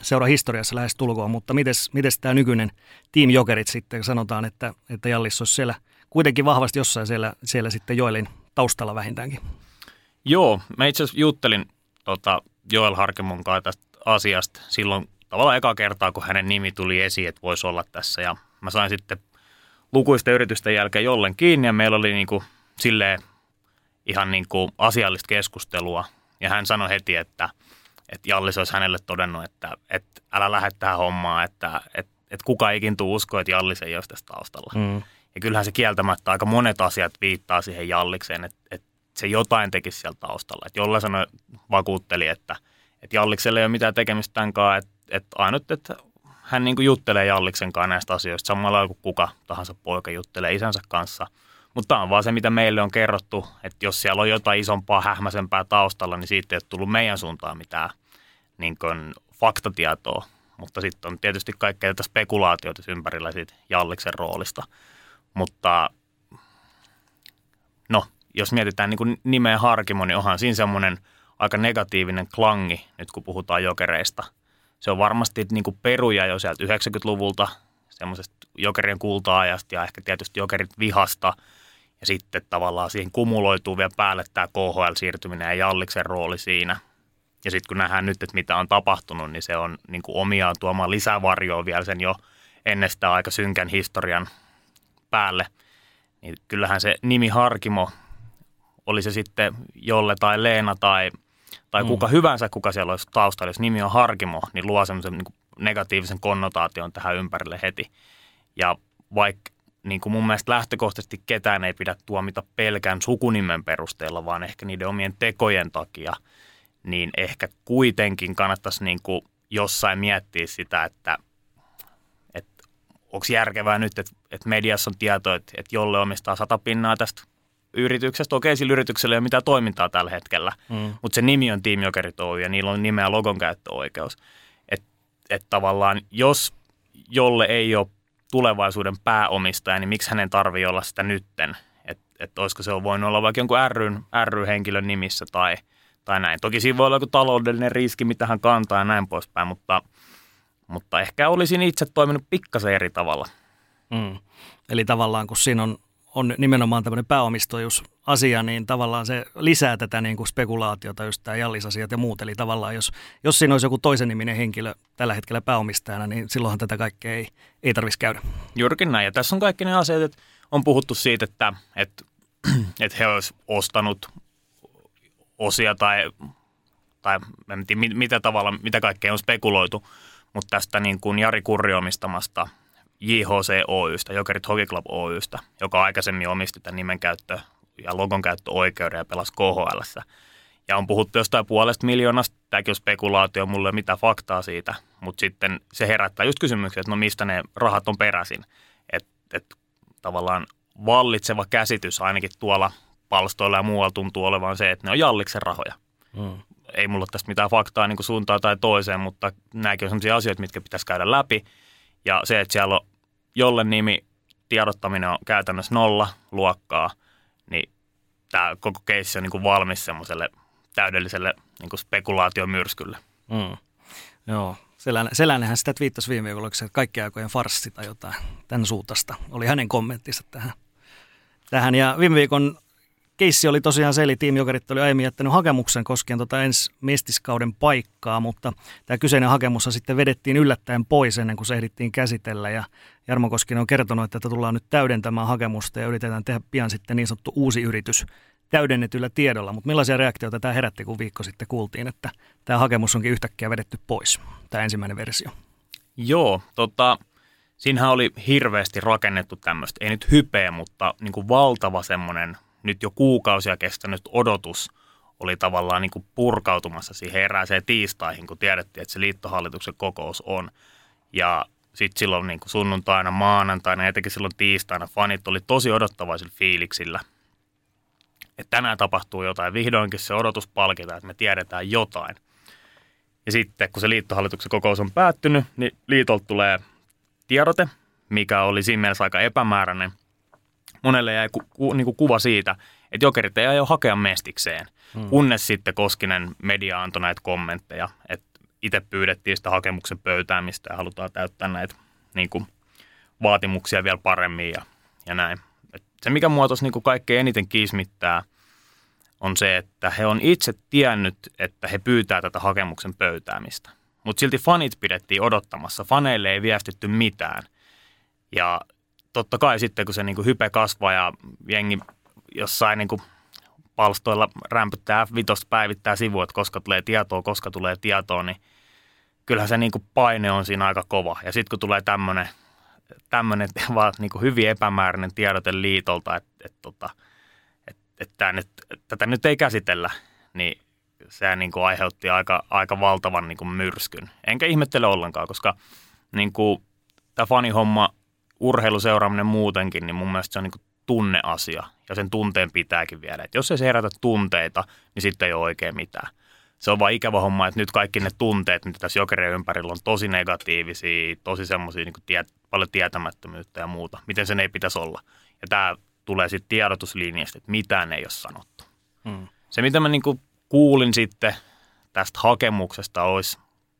seura historiassa lähes tulkoon, mutta miten tämä nykyinen Team Jokerit sitten sanotaan, että, että Jallis olisi siellä kuitenkin vahvasti jossain siellä, siellä sitten Joelin taustalla vähintäänkin? Joo, mä itse asiassa juttelin tota, Joel Harkimon kanssa tästä asiasta silloin tavallaan eka kertaa, kun hänen nimi tuli esiin, että voisi olla tässä. Ja mä sain sitten lukuisten yritysten jälkeen jollen kiinni ja meillä oli niin kuin silleen ihan niin kuin asiallista keskustelua. Ja hän sanoi heti, että, että Jallis olisi hänelle todennut, että, että älä lähde tähän hommaan, että, että, että kuka ikin tuu uskoa, että Jallis ei ole tässä taustalla. Mm. Ja kyllähän se kieltämättä aika monet asiat viittaa siihen Jallikseen, että, että se jotain tekisi siellä taustalla. Että jolla sanoi, vakuutteli, että, että Jallikselle ei ole mitään tekemistä tämän kanssa, että et ainut, että hän niin juttelee Jalliksen kanssa näistä asioista samalla kuin kuka tahansa poika juttelee isänsä kanssa. Mutta tämä on vaan se, mitä meille on kerrottu, että jos siellä on jotain isompaa, hähmäsempää taustalla, niin siitä ei ole tullut meidän suuntaan mitään niin kuin faktatietoa. Mutta sitten on tietysti kaikkea tätä spekulaatiota ympärillä siitä Jalliksen roolista. Mutta no, jos mietitään niin kuin nimeä Harkimo, niin onhan siinä semmoinen aika negatiivinen klangi, nyt kun puhutaan jokereista – se on varmasti niin kuin peruja jo sieltä 90-luvulta, semmoisesta jokerien kulta-ajasta ja ehkä tietysti jokerit vihasta. Ja sitten tavallaan siihen kumuloituu vielä päälle tämä KHL-siirtyminen ja Jalliksen rooli siinä. Ja sitten kun nähdään nyt, että mitä on tapahtunut, niin se on niin kuin omiaan tuomaan lisävarjoa vielä sen jo ennestään aika synkän historian päälle. Niin kyllähän se nimi Harkimo, oli se sitten Jolle tai Leena tai, tai mm. kuka hyvänsä, kuka siellä olisi taustalla, jos nimi on Harkimo, niin luo semmoisen niin negatiivisen konnotaation tähän ympärille heti. Ja vaikka niin kuin mun mielestä lähtökohtaisesti ketään ei pidä tuomita pelkän sukunimen perusteella, vaan ehkä niiden omien tekojen takia, niin ehkä kuitenkin kannattaisi niin kuin jossain miettiä sitä, että, että onko järkevää nyt, että, että mediassa on tieto, että, että jolle omistaa sata pinnaa tästä yrityksestä. Okei, sillä yrityksellä ei ole mitään toimintaa tällä hetkellä, mm. mutta se nimi on Team Jokerit Oy ja niillä on nimeä logon käyttöoikeus. Että et tavallaan, jos jolle ei ole tulevaisuuden pääomistaja, niin miksi hänen tarvii olla sitä nytten? Että et olisiko se voinut olla vaikka jonkun ry, ry-henkilön nimissä tai, tai näin. Toki siinä voi olla joku taloudellinen riski, mitä hän kantaa ja näin poispäin, mutta, mutta ehkä olisin itse toiminut pikkasen eri tavalla. Mm. Eli tavallaan kun siinä on on nimenomaan tämmöinen pääomistajuusasia, niin tavallaan se lisää tätä niin kuin spekulaatiota, just tämä jallisasiat ja muut. Eli tavallaan jos, jos siinä olisi joku toisen niminen henkilö tällä hetkellä pääomistajana, niin silloinhan tätä kaikkea ei, ei tarvitsisi käydä. Juurikin näin. Ja tässä on kaikki ne asiat, että on puhuttu siitä, että, että, että he olisivat ostanut osia tai, tai en tiedä, mitä tavalla, mitä kaikkea on spekuloitu, mutta tästä niin kuin Jari Kurri omistamasta – JHC Oystä, Jokerit Hockey Club Oystä, joka aikaisemmin omisti tämän nimen käyttö- ja logon käyttöoikeuden ja pelasi KHL. Ja on puhuttu jostain puolesta miljoonasta, tämäkin on spekulaatio, mulle ei mitä faktaa siitä, mutta sitten se herättää just kysymyksiä, että no mistä ne rahat on peräisin. Että et, tavallaan vallitseva käsitys ainakin tuolla palstoilla ja muualla tuntuu olevan se, että ne on Jalliksen rahoja. Hmm. Ei mulla tästä mitään faktaa niin suuntaan tai toiseen, mutta nämäkin on sellaisia asioita, mitkä pitäisi käydä läpi. Ja se, että siellä on jolle nimi tiedottaminen on käytännössä nolla luokkaa, niin tämä koko keissi on niin kuin valmis semmoiselle täydelliselle niin kuin spekulaatiomyrskylle. Mm. Joo, Selännehän sitä twiittasi viime viikolla, että kaikki aikojen farssi tai jotain tämän suutasta. Oli hänen kommenttinsa tähän. tähän. Ja viime viikon keissi oli tosiaan se, eli Team Jokerit oli aiemmin jättänyt hakemuksen koskien tuota ensi mestiskauden paikkaa, mutta tämä kyseinen hakemus sitten vedettiin yllättäen pois ennen kuin se ehdittiin käsitellä. Ja Jarmo Koskinen on kertonut, että tullaan nyt täydentämään hakemusta ja yritetään tehdä pian sitten niin sanottu uusi yritys täydennetyllä tiedolla. Mutta millaisia reaktioita tämä herätti, kun viikko sitten kuultiin, että tämä hakemus onkin yhtäkkiä vedetty pois, tämä ensimmäinen versio? Joo, tota, siinähän oli hirveästi rakennettu tämmöistä, ei nyt hypeä, mutta niin kuin valtava semmoinen nyt jo kuukausia kestänyt odotus oli tavallaan niin kuin purkautumassa siihen erääseen tiistaihin, kun tiedettiin, että se liittohallituksen kokous on. Ja sitten silloin niin kuin sunnuntaina, maanantaina ja etenkin silloin tiistaina fanit oli tosi odottavaisilla fiiliksillä. Että tänään tapahtuu jotain. Vihdoinkin se odotus palkitaan, että me tiedetään jotain. Ja sitten kun se liittohallituksen kokous on päättynyt, niin liitolta tulee tiedote, mikä oli siinä mielessä aika epämääräinen – monelle jäi ku, ku, niin kuin kuva siitä, että jokerit ei aio hakea mestikseen, hmm. kunnes sitten Koskinen media antoi näitä kommentteja, että itse pyydettiin sitä hakemuksen pöytäämistä ja halutaan täyttää näitä niin kuin, vaatimuksia vielä paremmin ja, ja näin. Et se, mikä muotoisi niin kuin kaikkein eniten kiismittää, on se, että he on itse tiennyt, että he pyytää tätä hakemuksen pöytäämistä. Mutta silti fanit pidettiin odottamassa. Faneille ei viestitty mitään. Ja totta kai sitten, kun se niin kuin hype kasvaa ja jengi jossain niin kuin palstoilla rämpyttää F5 päivittää sivu, että koska tulee tietoa, koska tulee tietoa, niin kyllähän se niin kuin paine on siinä aika kova. Ja sitten kun tulee tämmöinen tämmöinen vaan niin hyvin epämääräinen tiedote liitolta, että, että, tota, että, että nyt, tätä nyt ei käsitellä, niin se niin aiheutti aika, aika valtavan niin myrskyn. Enkä ihmettele ollenkaan, koska niin kuin, tämä fanihomma urheiluseuraaminen muutenkin, niin mun mielestä se on niin kuin tunneasia ja sen tunteen pitääkin viedä. Et jos ei se herätä tunteita, niin sitten ei ole oikein mitään. Se on vaan ikävä homma, että nyt kaikki ne tunteet, mitä tässä jokerien ympärillä on tosi negatiivisia, tosi semmoisia niin tie, paljon tietämättömyyttä ja muuta. Miten sen ei pitäisi olla. Ja tämä tulee sitten tiedotuslinjasta, että mitään ei ole sanottu. Hmm. Se, mitä mä niin kuulin sitten tästä hakemuksesta, olisi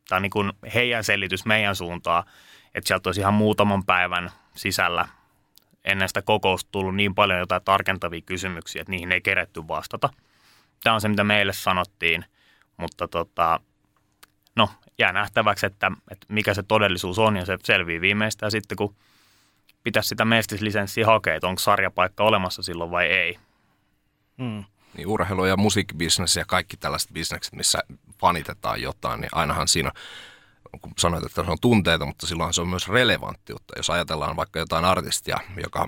tämä niin heidän selitys meidän suuntaan, että sieltä olisi ihan muutaman päivän sisällä ennen sitä kokousta tullut niin paljon jotain tarkentavia kysymyksiä, että niihin ei keretty vastata. Tämä on se, mitä meille sanottiin, Mutta tota, no, jää nähtäväksi, että, että mikä se todellisuus on ja se selvii viimeistään sitten, kun pitäisi sitä mestislisenssiä hakea, että onko sarjapaikka olemassa silloin vai ei. Hmm. Niin urheilu- ja musiikkibisnes ja kaikki tällaiset bisnekset, missä fanitetaan jotain, niin ainahan siinä kun sanoit, että se on tunteita, mutta silloin se on myös relevanttiutta. Jos ajatellaan vaikka jotain artistia, joka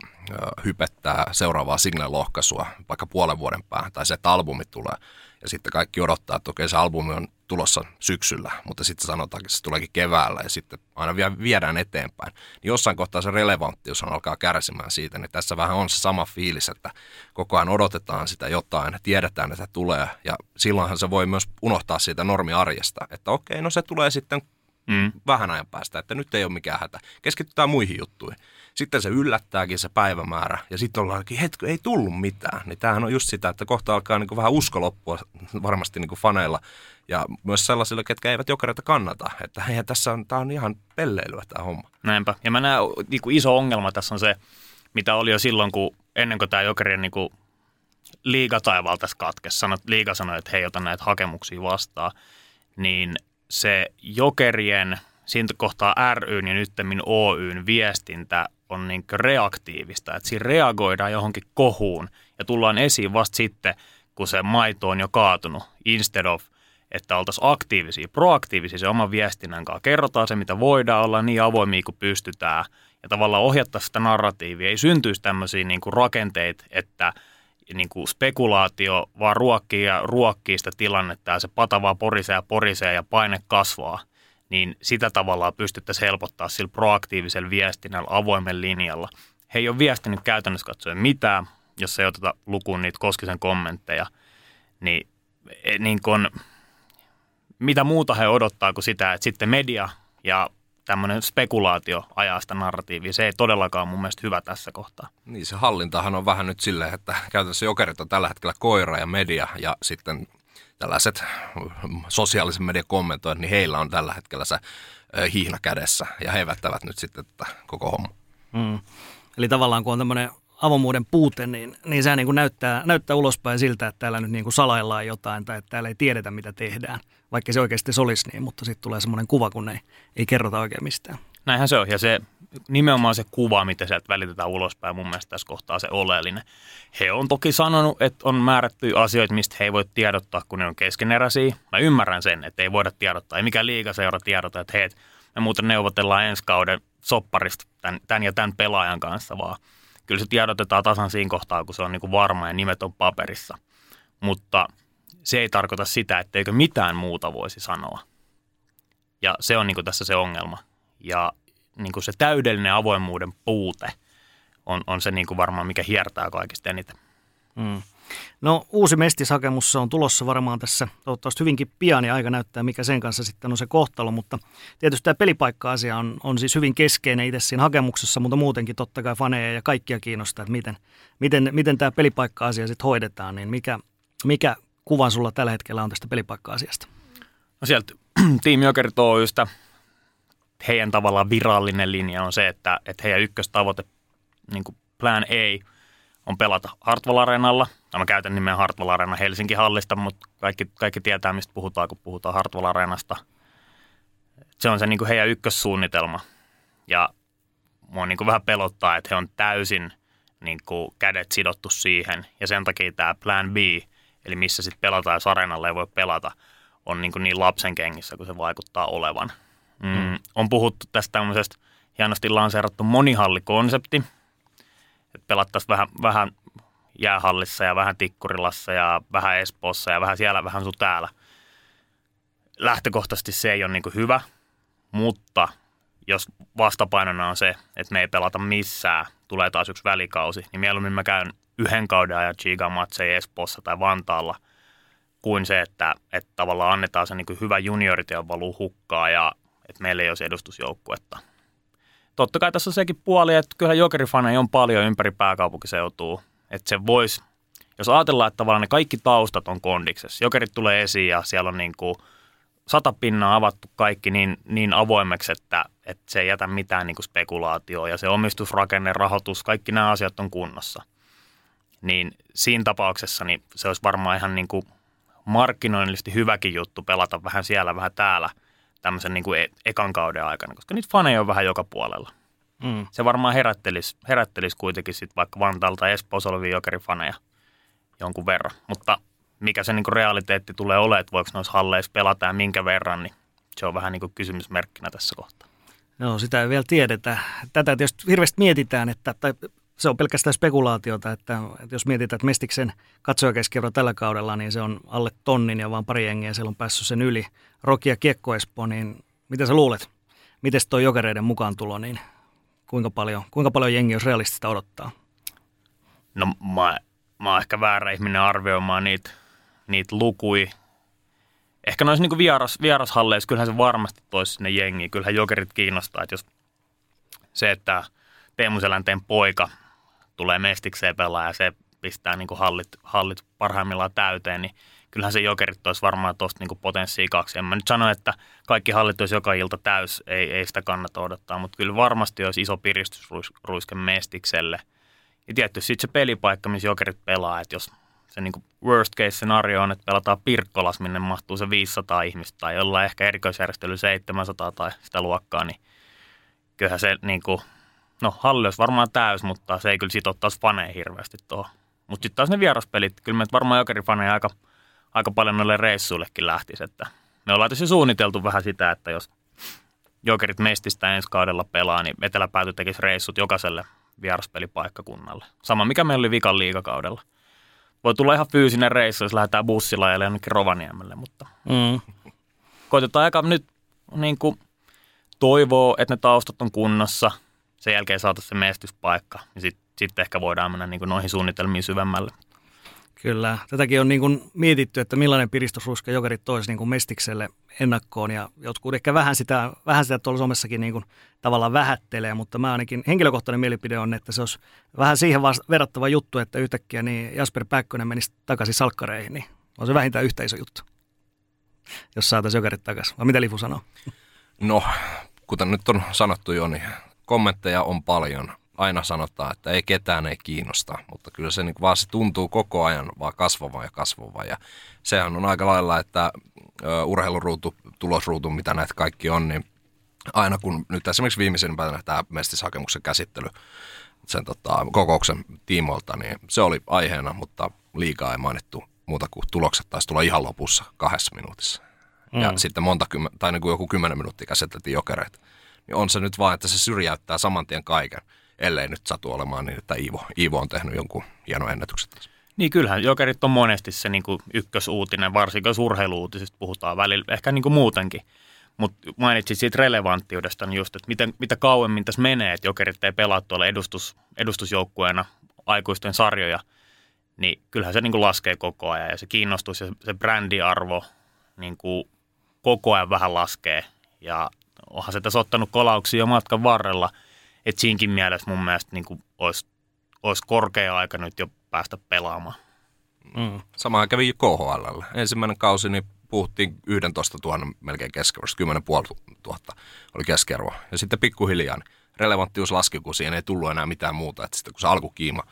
hypettää seuraavaa signal-lohkaisua vaikka puolen vuoden päähän, tai se, että albumi tulee, ja sitten kaikki odottaa, että okei se albumi on tulossa syksyllä, mutta sitten sanotaan, että se tuleekin keväällä ja sitten aina vielä viedään eteenpäin. Niin jossain kohtaa se relevanttius on alkaa kärsimään siitä, niin tässä vähän on se sama fiilis, että koko ajan odotetaan sitä jotain, tiedetään, että tulee ja silloinhan se voi myös unohtaa siitä normiarjesta, että okei, no se tulee sitten mm. vähän ajan päästä, että nyt ei ole mikään hätä. Keskitytään muihin juttuihin. Sitten se yllättääkin se päivämäärä ja sitten ollaankin, hetki, ei tullut mitään. Niin tämähän on just sitä, että kohta alkaa niin kuin vähän usko loppua varmasti niin kuin faneilla ja myös sellaisille, ketkä eivät jokereita kannata. Että hei, tässä on, tämä on ihan pelleilyä tämä homma. Näinpä. Ja mä näen, niin kuin iso ongelma tässä on se, mitä oli jo silloin, kun ennen kuin tämä jokerien niin kuin liigataival tässä katkesi. Sanot, liiga sanoi, että hei, ota näitä hakemuksia vastaan. Niin se jokerien, siitä kohtaa ryn ja nyttemmin oyn viestintä on niin reaktiivista, että siinä reagoidaan johonkin kohuun ja tullaan esiin vasta sitten, kun se maito on jo kaatunut, instead of, että oltaisiin aktiivisia, proaktiivisia se oman viestinnän kanssa. Kerrotaan se, mitä voidaan olla niin avoimia kuin pystytään ja tavallaan ohjata sitä narratiivia. Ei syntyisi tämmöisiä niin rakenteita, että niin kuin spekulaatio vaan ruokkii ja ruokkii sitä tilannetta ja se pata vaan porisee ja porisee ja paine kasvaa – niin sitä tavallaan pystyttäisiin helpottaa sillä proaktiivisella viestinnällä avoimen linjalla. He ei ole viestinyt käytännössä katsoen mitään, jos ei oteta lukuun niitä Koskisen kommentteja, niin, e, niin kun, mitä muuta he odottaa kuin sitä, että sitten media ja tämmöinen spekulaatio ajaa sitä narratiivia. Se ei todellakaan mun mielestä hyvä tässä kohtaa. Niin se hallintahan on vähän nyt silleen, että käytännössä jokerit on tällä hetkellä koira ja media ja sitten tällaiset sosiaalisen median kommentoijat, niin heillä on tällä hetkellä se hihna kädessä ja he vettävät nyt sitten tätä koko homma. Mm. Eli tavallaan kun on tämmöinen avomuuden puute, niin, niin se niin kuin näyttää, näyttää ulospäin siltä, että täällä nyt niin kuin salaillaan jotain tai että täällä ei tiedetä, mitä tehdään, vaikka se oikeasti se olisi niin, mutta sitten tulee semmoinen kuva, kun ei, ei kerrota oikein mistään. Näinhän se on, ja se nimenomaan se kuva, mitä sieltä välitetään ulospäin, mun mielestä tässä kohtaa se oleellinen. He on toki sanonut, että on määrätty asioita, mistä he ei voi tiedottaa, kun ne on keskeneräisiä. Mä ymmärrän sen, että ei voida tiedottaa. Ei mikään liigaseura tiedota, että hei, me muuten neuvotellaan ensi kauden sopparista tämän, tämän ja tämän pelaajan kanssa, vaan kyllä se tiedotetaan tasan siinä kohtaa, kun se on niin kuin varma ja nimet on paperissa. Mutta se ei tarkoita sitä, etteikö mitään muuta voisi sanoa. Ja se on niin kuin tässä se ongelma. Ja niin kuin se täydellinen avoimuuden puute on, on se niin kuin varmaan, mikä hiertää kaikista eniten. Mm. No uusi mestishakemus on tulossa varmaan tässä toivottavasti hyvinkin pian ja aika näyttää, mikä sen kanssa sitten on se kohtalo, mutta tietysti tämä pelipaikka-asia on, on siis hyvin keskeinen itse siinä hakemuksessa, mutta muutenkin totta kai faneja ja kaikkia kiinnostaa, että miten, miten, miten tämä pelipaikka-asia sitten hoidetaan, niin mikä, mikä kuva sulla tällä hetkellä on tästä pelipaikka-asiasta? No sieltä Team Jokerit Oystä heidän tavallaan virallinen linja on se, että, että heidän ykköstavoite, niin kuin plan A, on pelata Hartwall Areenalla. No, mä käytän nimeä Hartwall Areena Helsinki hallista, mutta kaikki, kaikki tietää, mistä puhutaan, kun puhutaan Hartwall Areenasta. Se on se niin kuin heidän ykkössuunnitelma. Ja mua niin kuin vähän pelottaa, että he on täysin niin kuin kädet sidottu siihen. Ja sen takia tämä plan B, eli missä sitten pelataan, jos areenalla ei voi pelata, on niin, kuin niin lapsen kengissä, kun se vaikuttaa olevan – Mm. Mm. On puhuttu tästä tämmöisestä hienosti lanseerattu monihallikonsepti, että pelattaisiin vähän, vähän jäähallissa ja vähän Tikkurilassa ja vähän Espoossa ja vähän siellä, vähän sun täällä. Lähtökohtaisesti se ei ole niin hyvä, mutta jos vastapainona on se, että me ei pelata missään, tulee taas yksi välikausi, niin mieluummin mä käyn yhden kauden ajan Chiga matseja Espoossa tai Vantaalla, kuin se, että, että tavallaan annetaan se niin hyvä juniorityö valuu hukkaa ja että meillä ei olisi edustusjoukkuetta. Totta kai tässä on sekin puoli, että kyllä jokerifaneja on paljon ympäri pääkaupunkiseutua. Että se voisi, jos ajatellaan, että tavallaan ne kaikki taustat on kondiksessa, jokerit tulee esiin ja siellä on niin kuin sata pinnaa avattu kaikki niin, niin avoimeksi, että, että se ei jätä mitään niin kuin spekulaatioa ja se omistusrakenne, rahoitus, kaikki nämä asiat on kunnossa. Niin siinä tapauksessa niin se olisi varmaan ihan niin kuin markkinoinnillisesti hyväkin juttu pelata vähän siellä, vähän täällä tämmöisen niin kuin e- ekan kauden aikana, koska niitä faneja on vähän joka puolella. Mm. Se varmaan herättelisi, herättelisi kuitenkin sitten vaikka Vantaalta tai Espoossa olevia jokerifaneja jonkun verran. Mutta mikä se niin realiteetti tulee olemaan, että voiko noissa halleissa pelata ja minkä verran, niin se on vähän niin kuin kysymysmerkkinä tässä kohtaa. No sitä ei vielä tiedetä. Tätä tietysti hirveästi mietitään, että, tai se on pelkästään spekulaatiota, että, että jos mietitään, että Mestiksen katsojakeskiarvo tällä kaudella, niin se on alle tonnin ja vaan pari jengiä siellä on päässyt sen yli. Roki ja Kiekko Espo, niin mitä sä luulet? Miten tuo jokereiden mukaan tulo, niin kuinka paljon, kuinka paljon jengi olisi realistista odottaa? No mä, mä oon ehkä väärä ihminen arvioimaan niitä, niitä lukui. Ehkä noissa niin vieras, vierashalleissa, kyllähän se varmasti toisi sinne jengiin. Kyllähän jokerit kiinnostaa, että jos se, että Teemu Selänteen poika tulee mestikseen pelaa ja se pistää niin kuin hallit, hallit parhaimmillaan täyteen, niin kyllähän se jokerit olisi varmaan tuosta niin potenssia kaksi. En mä nyt sano, että kaikki hallit olisi joka ilta täys, ei, ei sitä kannata odottaa, mutta kyllä varmasti olisi iso piristysruiske mestikselle. Ja tietysti sitten se pelipaikka, missä jokerit pelaa, että jos se niin worst case scenario on, että pelataan Pirkkolas, minne mahtuu se 500 ihmistä tai jollain ehkä erikoisjärjestely 700 tai sitä luokkaa, niin kyllähän se niin kuin, no halli olisi varmaan täys, mutta se ei kyllä sit ottaisi faneja hirveästi tuohon. Mutta sitten taas ne vieraspelit, kyllä me varmaan jokerifaneja aika, aika paljon noille reissuillekin lähtisi, että me ollaan tietysti suunniteltu vähän sitä, että jos jokerit mestistä ensi kaudella pelaa, niin eteläpääty tekisi reissut jokaiselle vieraspelipaikkakunnalle. Sama mikä meillä oli vikan liikakaudella. Voi tulla ihan fyysinen reissu, jos lähdetään bussilla ja jonnekin Rovaniemelle, mutta mm. koitetaan aika nyt niin kuin toivoo, että ne taustat on kunnossa. Sen jälkeen saataisiin se menestyspaikka, niin sitten sit ehkä voidaan mennä niin kuin noihin suunnitelmiin syvemmälle. Kyllä, tätäkin on niin kuin mietitty, että millainen piristysruska jokerit toisi niin kuin Mestikselle ennakkoon ja jotkut ehkä vähän sitä, vähän sitä tuolla somessakin niin kuin tavallaan vähättelee, mutta mä ainakin henkilökohtainen mielipide on, että se olisi vähän siihen verrattava juttu, että yhtäkkiä niin Jasper Päkkönen menisi takaisin salkkareihin, niin on se vähintään yhtä iso juttu, jos saataisiin jokerit takaisin. Vai mitä Lifu sanoo? No, kuten nyt on sanottu jo, niin kommentteja on paljon – aina sanotaan, että ei ketään ei kiinnosta, mutta kyllä se niin vaan se tuntuu koko ajan vaan kasvavan ja kasvavan. Ja sehän on aika lailla, että urheiluruutu, tulosruutu, mitä näitä kaikki on, niin aina kun nyt esimerkiksi viimeisen päivänä tämä mestishakemuksen käsittely sen tota, kokouksen tiimoilta, niin se oli aiheena, mutta liikaa ei mainittu muuta kuin tulokset taisi tulla ihan lopussa kahdessa minuutissa. Mm. Ja sitten monta tai niin kuin joku kymmenen minuuttia käsiteltiin jokereita. Niin on se nyt vaan, että se syrjäyttää saman tien kaiken ellei nyt satu olemaan niin, että Iivo, Iivo on tehnyt jonkun hienon ennätyksen tässä. Niin kyllähän jokerit on monesti se niin kuin ykkösuutinen, varsinkin jos urheiluutisista puhutaan välillä, ehkä niin kuin muutenkin. Mutta mainitsit siitä relevanttiudesta niin just, että miten, mitä kauemmin tässä menee, että jokerit ei pelaa tuolla edustus, edustusjoukkueena aikuisten sarjoja, niin kyllähän se niin kuin laskee koko ajan ja se kiinnostus ja se brändiarvo niin kuin koko ajan vähän laskee. Ja onhan se tässä ottanut kolauksia jo matkan varrella – että siinkin mielessä mun mielestä niin kuin olisi, olisi korkea aika nyt jo päästä pelaamaan. Mm. Sama kävi KHL. Ensimmäinen kausi niin puhuttiin 11 000 melkein keskiarvosta, 10 500 oli keskiarvo. Ja sitten pikkuhiljaa niin relevanttius laski, kun siihen ei tullut enää mitään muuta. Että sitten kun se alkukiima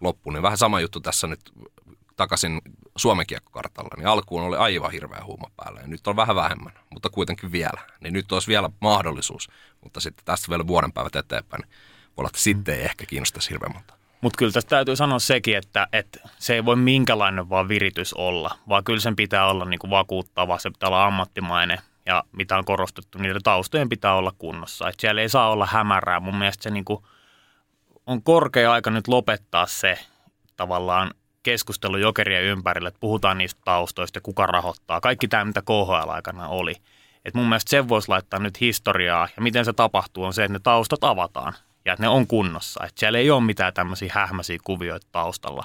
loppui, niin vähän sama juttu tässä nyt takaisin Suomen kiekkokartalla, niin alkuun oli aivan hirveä huuma päällä ja nyt on vähän vähemmän, mutta kuitenkin vielä. Niin nyt olisi vielä mahdollisuus, mutta sitten tästä vielä vuoden päivät eteenpäin, niin voi olla, että sitten ei ehkä kiinnostaisi hirveän monta. Mutta kyllä tästä täytyy sanoa sekin, että, että se ei voi minkälainen vaan viritys olla, vaan kyllä sen pitää olla niin kuin vakuuttava, se pitää olla ammattimainen ja mitä on korostettu, niiden taustojen pitää olla kunnossa. Et siellä ei saa olla hämärää. Mun mielestä se niin kuin on korkea aika nyt lopettaa se tavallaan keskustelu jokerien ympärille, että puhutaan niistä taustoista ja kuka rahoittaa. Kaikki tämä, mitä KHL-aikana oli. Et mun mielestä sen voisi laittaa nyt historiaa ja miten se tapahtuu on se, että ne taustat avataan ja että ne on kunnossa. Että siellä ei ole mitään tämmöisiä hähmäisiä kuvioita taustalla,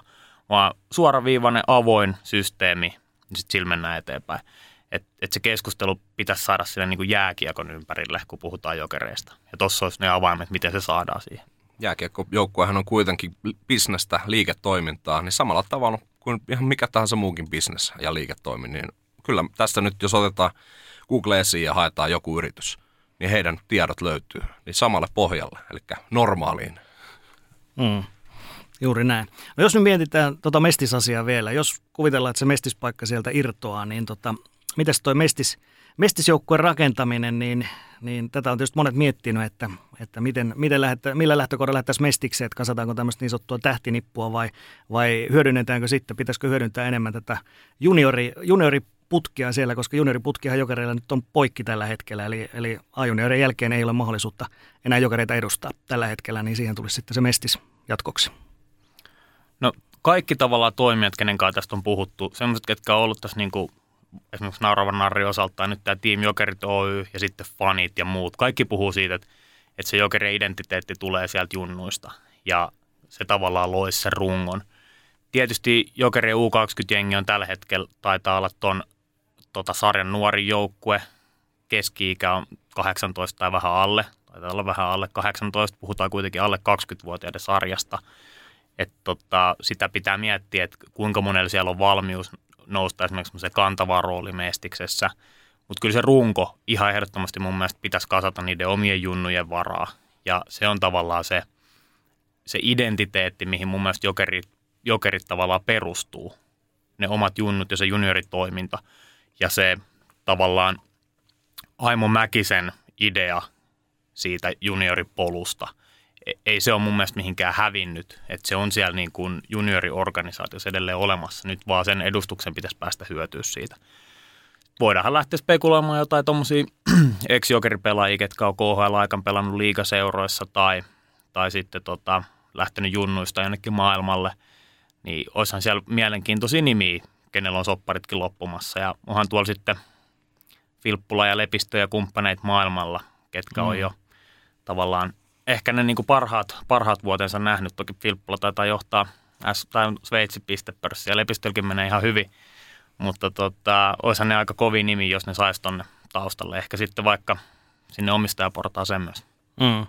vaan suoraviivainen avoin systeemi, niin sitten sillä eteenpäin. Että et se keskustelu pitäisi saada sinne niin kuin jääkiekon ympärille, kun puhutaan jokereista. Ja tuossa olisi ne avaimet, miten se saadaan siihen jääkiekkojoukkuehan on kuitenkin bisnestä, liiketoimintaa, niin samalla tavalla kuin ihan mikä tahansa muukin bisnes ja liiketoiminta, niin kyllä tästä nyt jos otetaan Google esiin ja haetaan joku yritys, niin heidän tiedot löytyy niin samalle pohjalle, eli normaaliin. Mm. Juuri näin. No jos nyt mietitään tuota mestisasiaa vielä, jos kuvitellaan, että se mestispaikka sieltä irtoaa, niin tota, mitäs toi mestis, mestisjoukkueen rakentaminen, niin, niin tätä on tietysti monet miettinyt, että, että miten, miten lähettä, millä lähtökohdalla lähdettäisiin mestikseen, että kasataanko tämmöistä niin sanottua tähtinippua vai, vai hyödynnetäänkö sitten, pitäisikö hyödyntää enemmän tätä juniori, juniori putkia siellä, koska junioriputkihan jokereilla nyt on poikki tällä hetkellä, eli, eli A-juniorin jälkeen ei ole mahdollisuutta enää jokereita edustaa tällä hetkellä, niin siihen tulisi sitten se mestis jatkoksi. No kaikki tavallaan toimijat, kenen kanssa tästä on puhuttu, sellaiset, ketkä on ollut tässä niin kuin esimerkiksi Nauravan Narri osaltaan nyt tämä Team Jokerit Oy ja sitten fanit ja muut. Kaikki puhuu siitä, että, että se Jokerin identiteetti tulee sieltä junnuista ja se tavallaan loisi sen rungon. Tietysti Jokerin U20-jengi on tällä hetkellä, taitaa olla ton tota, sarjan nuori joukkue. Keski-ikä on 18 tai vähän alle, taitaa olla vähän alle 18, puhutaan kuitenkin alle 20-vuotiaiden sarjasta. Et tota, sitä pitää miettiä, että kuinka monella siellä on valmius nousta esimerkiksi se kantava rooli mestiksessä. Mutta kyllä se runko ihan ehdottomasti mun mielestä pitäisi kasata niiden omien junnujen varaa. Ja se on tavallaan se, se identiteetti, mihin mun mielestä jokerit, jokerit tavallaan perustuu. Ne omat junnut ja se junioritoiminta. Ja se tavallaan Aimo Mäkisen idea siitä junioripolusta – ei se ole mun mielestä mihinkään hävinnyt. Että se on siellä niin kuin junioriorganisaatiossa edelleen olemassa. Nyt vaan sen edustuksen pitäisi päästä hyötyä siitä. Voidaanhan lähteä spekuloimaan jotain tuommoisia ex-jokeripelaajia, ketkä on KHL-aikan pelannut liigaseuroissa tai, tai sitten tota, lähtenyt junnuista jonnekin maailmalle. Niin olisihan siellä mielenkiintoisia nimiä, kenellä on sopparitkin loppumassa. Ja onhan tuolla sitten Filppula ja Lepistö ja kumppaneita maailmalla, ketkä mm. on jo tavallaan – ehkä ne niin kuin parhaat, parhaat vuotensa nähnyt. Toki Filppula taitaa johtaa S- tai Sveitsin pistepörssiä. ja Lepistölkin menee ihan hyvin. Mutta tota, olisihan ne aika kovin nimi, jos ne saisi tonne taustalle. Ehkä sitten vaikka sinne omistajaportaaseen myös. Mm.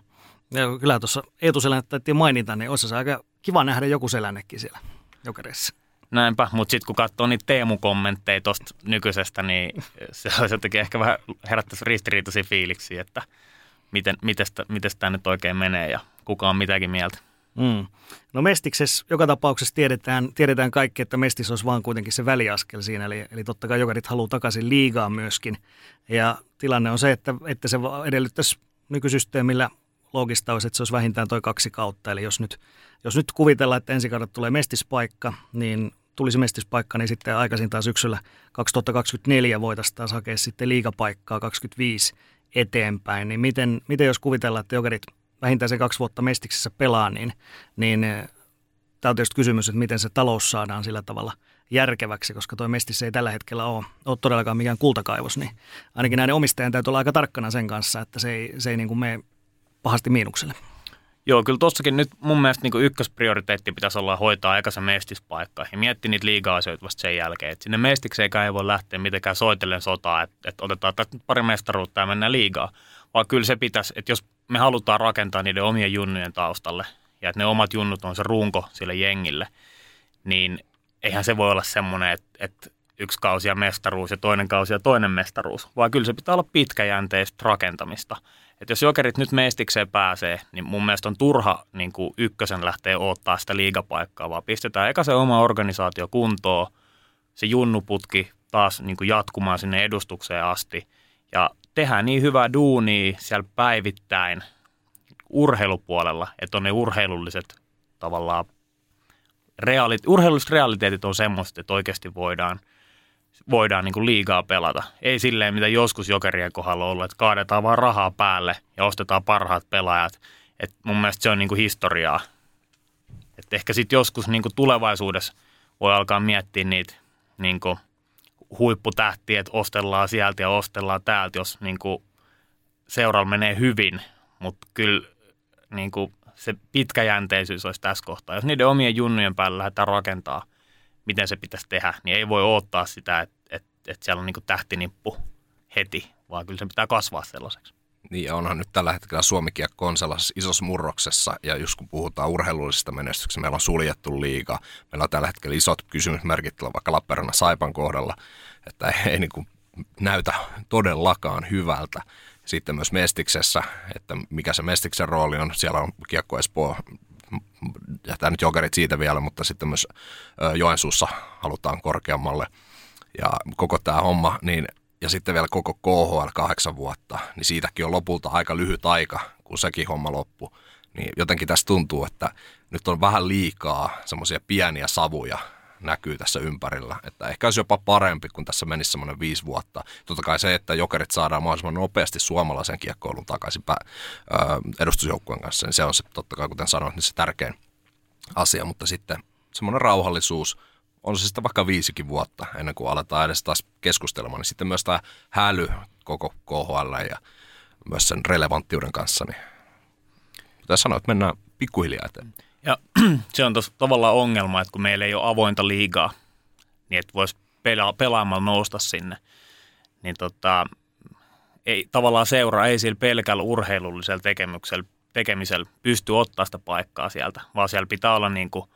Ja kyllä tuossa Eetu taidettiin mainita, niin olisi se aika kiva nähdä joku selännekin siellä jokereissa. Näinpä, mutta sitten kun katsoo niitä Teemu-kommentteja tuosta nykyisestä, niin se olisi jotenkin ehkä vähän herättäisi ristiriitaisia fiiliksiä, että – miten, miten tämä nyt oikein menee ja kuka on mitäkin mieltä. Mm. No Mestiksessä joka tapauksessa tiedetään, tiedetään kaikki, että Mestis olisi vaan kuitenkin se väliaskel siinä, eli, eli totta kai jokarit haluaa takaisin liigaan myöskin. Ja tilanne on se, että, että se edellyttäisi nykysysteemillä loogista olisi, että se olisi vähintään toi kaksi kautta. Eli jos nyt, jos nyt kuvitellaan, että ensi kaudella tulee mestispaikka, niin tulisi mestispaikka, niin sitten aikaisintaan syksyllä 2024 voitaisiin taas hakea sitten liigapaikkaa 25 eteenpäin, niin miten, miten jos kuvitellaan, että jokerit vähintään se kaksi vuotta mestiksessä pelaa, niin, niin eh, tämä on tietysti kysymys, että miten se talous saadaan sillä tavalla järkeväksi, koska tuo mestissä ei tällä hetkellä ole, ole todellakaan mikään kultakaivos, niin ainakin näiden omistajien täytyy olla aika tarkkana sen kanssa, että se ei, se ei niin kuin mene pahasti miinukselle. Joo, kyllä tuossakin nyt mun mielestä niin ykkösprioriteetti pitäisi olla hoitaa aika se mestispaikka ja miettiä niitä liiga-asioita vasta sen jälkeen. Et sinne mestikseen ei voi lähteä mitenkään soitellen sotaa, että, että otetaan tästä pari mestaruutta ja mennään liigaa. Vaan kyllä se pitäisi, että jos me halutaan rakentaa niiden omien junnujen taustalle ja että ne omat junnut on se runko sille jengille, niin eihän se voi olla semmoinen, että, että yksi kausi ja mestaruus ja toinen kausi ja toinen mestaruus, vaan kyllä se pitää olla pitkäjänteistä rakentamista – että jos jokerit nyt mestikseen pääsee, niin mun mielestä on turha niin kuin ykkösen lähteä ottaa sitä liigapaikkaa, vaan pistetään eka se oma organisaatio kuntoon, se junnuputki taas niin kuin jatkumaan sinne edustukseen asti. Ja tehdään niin hyvää duunia siellä päivittäin urheilupuolella, että on ne urheilulliset tavallaan realit, urheilulliset realiteetit on semmoiset, että oikeasti voidaan – voidaan niin kuin liigaa pelata. Ei silleen, mitä joskus jokerien kohdalla on ollut, että kaadetaan vaan rahaa päälle ja ostetaan parhaat pelaajat. Et mun mielestä se on niin kuin historiaa. Et ehkä sitten joskus niin kuin tulevaisuudessa voi alkaa miettiä niitä niin kuin huipputähtiä, että ostellaan sieltä ja ostellaan täältä, jos niin kuin seuralla menee hyvin. Mutta kyllä niin kuin se pitkäjänteisyys olisi tässä kohtaa. Jos niiden omien junnujen päällä lähdetään rakentaa – miten se pitäisi tehdä, niin ei voi odottaa sitä, että, että, siellä on niin tähtinippu heti, vaan kyllä se pitää kasvaa sellaiseksi. Niin ja onhan nyt tällä hetkellä Suomi-kiekko on sellaisessa isossa murroksessa ja just kun puhutaan urheilullisesta menestyksestä, meillä on suljettu liiga, meillä on tällä hetkellä isot kysymysmerkit vaikka Lappeenrannan Saipan kohdalla, että ei, ei niin kuin näytä todellakaan hyvältä. Sitten myös Mestiksessä, että mikä se Mestiksen rooli on, siellä on Kiekko Espoo jätää nyt jokerit siitä vielä, mutta sitten myös Joensuussa halutaan korkeammalle. Ja koko tämä homma, niin ja sitten vielä koko KHL kahdeksan vuotta, niin siitäkin on lopulta aika lyhyt aika, kun sekin homma loppu. Niin jotenkin tässä tuntuu, että nyt on vähän liikaa semmoisia pieniä savuja näkyy tässä ympärillä. Että ehkä olisi jopa parempi, kun tässä menisi semmoinen viisi vuotta. Totta kai se, että jokerit saadaan mahdollisimman nopeasti suomalaisen kiekkoilun takaisin pä- edustusjoukkueen kanssa, niin se on se totta kai, kuten sanoit, niin se tärkein asia. Mutta sitten semmoinen rauhallisuus, on se sitten vaikka viisikin vuotta ennen kuin aletaan edes taas keskustelemaan, niin sitten myös tämä häly koko KHL ja myös sen relevanttiuden kanssa, niin kuten sanoit, mennään pikkuhiljaa eteen. Ja se on tos, tavallaan ongelma, että kun meillä ei ole avointa liigaa, niin että voisi pela- pelaamalla nousta sinne, niin tota, ei, tavallaan seura ei sillä pelkällä urheilullisella tekemisellä, tekemisellä pysty ottaa sitä paikkaa sieltä, vaan siellä pitää olla niin kuin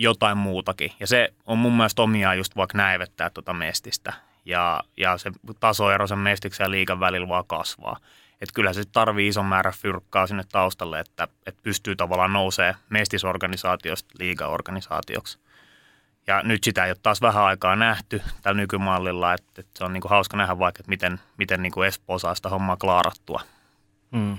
jotain muutakin. Ja se on mun mielestä omiaan just vaikka näivettää tuota mestistä. Ja, ja se tasoero sen mestiksen ja liikan välillä vaan kasvaa. Että kyllä se tarvii ison määrän fyrkkaa sinne taustalle, että, että pystyy tavallaan nousee mestisorganisaatiosta liigaorganisaatioksi. Ja nyt sitä ei ole taas vähän aikaa nähty tällä nykymallilla, että, että se on niin kuin hauska nähdä vaikka, että miten, miten niin kuin Espoo saa sitä hommaa klaarattua. Hmm.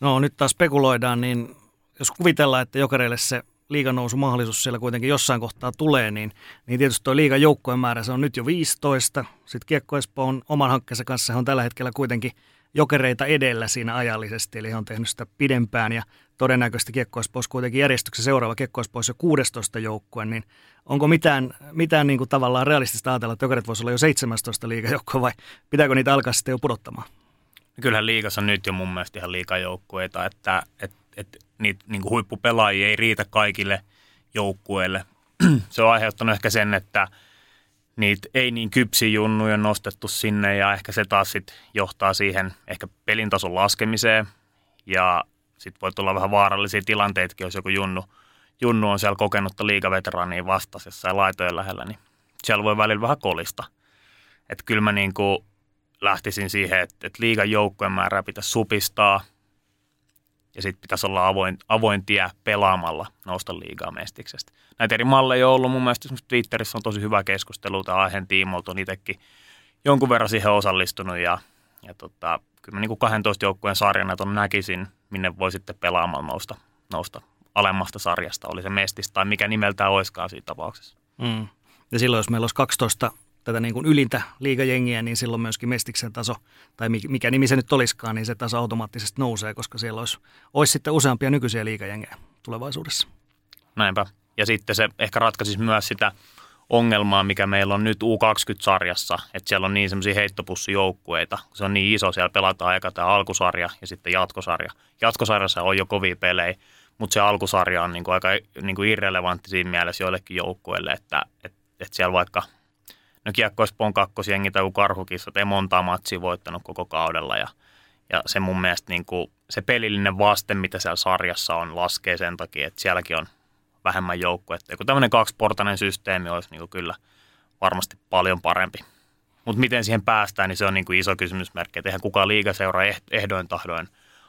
No nyt taas spekuloidaan, niin jos kuvitellaan, että jokereille se liiganousu mahdollisuus siellä kuitenkin jossain kohtaa tulee, niin, niin tietysti tuo liigan joukkojen määrä, se on nyt jo 15. Sitten Kiekko on oman hankkeensa kanssa, on tällä hetkellä kuitenkin jokereita edellä siinä ajallisesti, eli he on tehnyt sitä pidempään ja todennäköisesti Kiekkoispois kuitenkin järjestyksen seuraava Kiekkoispois jo 16 joukkue, niin onko mitään, mitään niin kuin tavallaan realistista ajatella, että jokerit voisi olla jo 17 liigajoukkoa vai pitääkö niitä alkaa sitten jo pudottamaan? Kyllähän liigassa on nyt jo mun mielestä ihan liikajoukkueita, että, että, että niitä niin kuin huippupelaajia ei riitä kaikille joukkueille. Se on aiheuttanut ehkä sen, että – niitä ei niin kypsi junnuja nostettu sinne ja ehkä se taas sit johtaa siihen ehkä pelin tason laskemiseen ja sitten voi tulla vähän vaarallisia tilanteitakin, jos joku junnu, junnu on siellä kokenutta liigaveteraania vastasi jossain laitojen lähellä, niin siellä voi välillä vähän kolista. Että kyllä mä niin kuin lähtisin siihen, että, että liigan joukkojen määrää pitäisi supistaa – ja sitten pitäisi olla avoin, avoin tie pelaamalla nousta liigaa mestiksestä. Näitä eri malleja on ollut mun mielestä Twitterissä on tosi hyvä keskustelu tämä aiheen tiimolta, on itsekin jonkun verran siihen osallistunut ja, ja tota, kyllä mä niin kuin 12 joukkueen sarjana tuon näkisin, minne voi sitten pelaamalla nousta, nousta alemmasta sarjasta, oli se mestis tai mikä nimeltään oiskaan siinä tapauksessa. Mm. Ja silloin, jos meillä olisi 12 tätä niin kuin ylintä liigajengiä, niin silloin myöskin Mestiksen taso, tai mikä nimi se nyt olisikaan, niin se taso automaattisesti nousee, koska siellä olisi, olisi sitten useampia nykyisiä liigajengejä tulevaisuudessa. Näinpä. Ja sitten se ehkä ratkaisisi myös sitä ongelmaa, mikä meillä on nyt U20-sarjassa, että siellä on niin semmoisia heittopussijoukkueita, se on niin iso, siellä pelataan aika tämä alkusarja ja sitten jatkosarja. Jatkosarjassa on jo kovia pelejä, mutta se alkusarja on niin kuin aika niin kuin irrelevantti siinä mielessä joillekin joukkueille, että, että, että siellä vaikka – no Kiekko Espoon kakkosjengi tai Karhukissa ei montaa matsia voittanut koko kaudella ja, ja se mun mielestä niin kuin, se pelillinen vaste, mitä siellä sarjassa on, laskee sen takia, että sielläkin on vähemmän joukkuetta. Kun tämmöinen kaksiportainen systeemi olisi niin kuin kyllä varmasti paljon parempi. Mutta miten siihen päästään, niin se on niin kuin iso kysymysmerkki. Että eihän kukaan liigaseura ehdoin tahdoin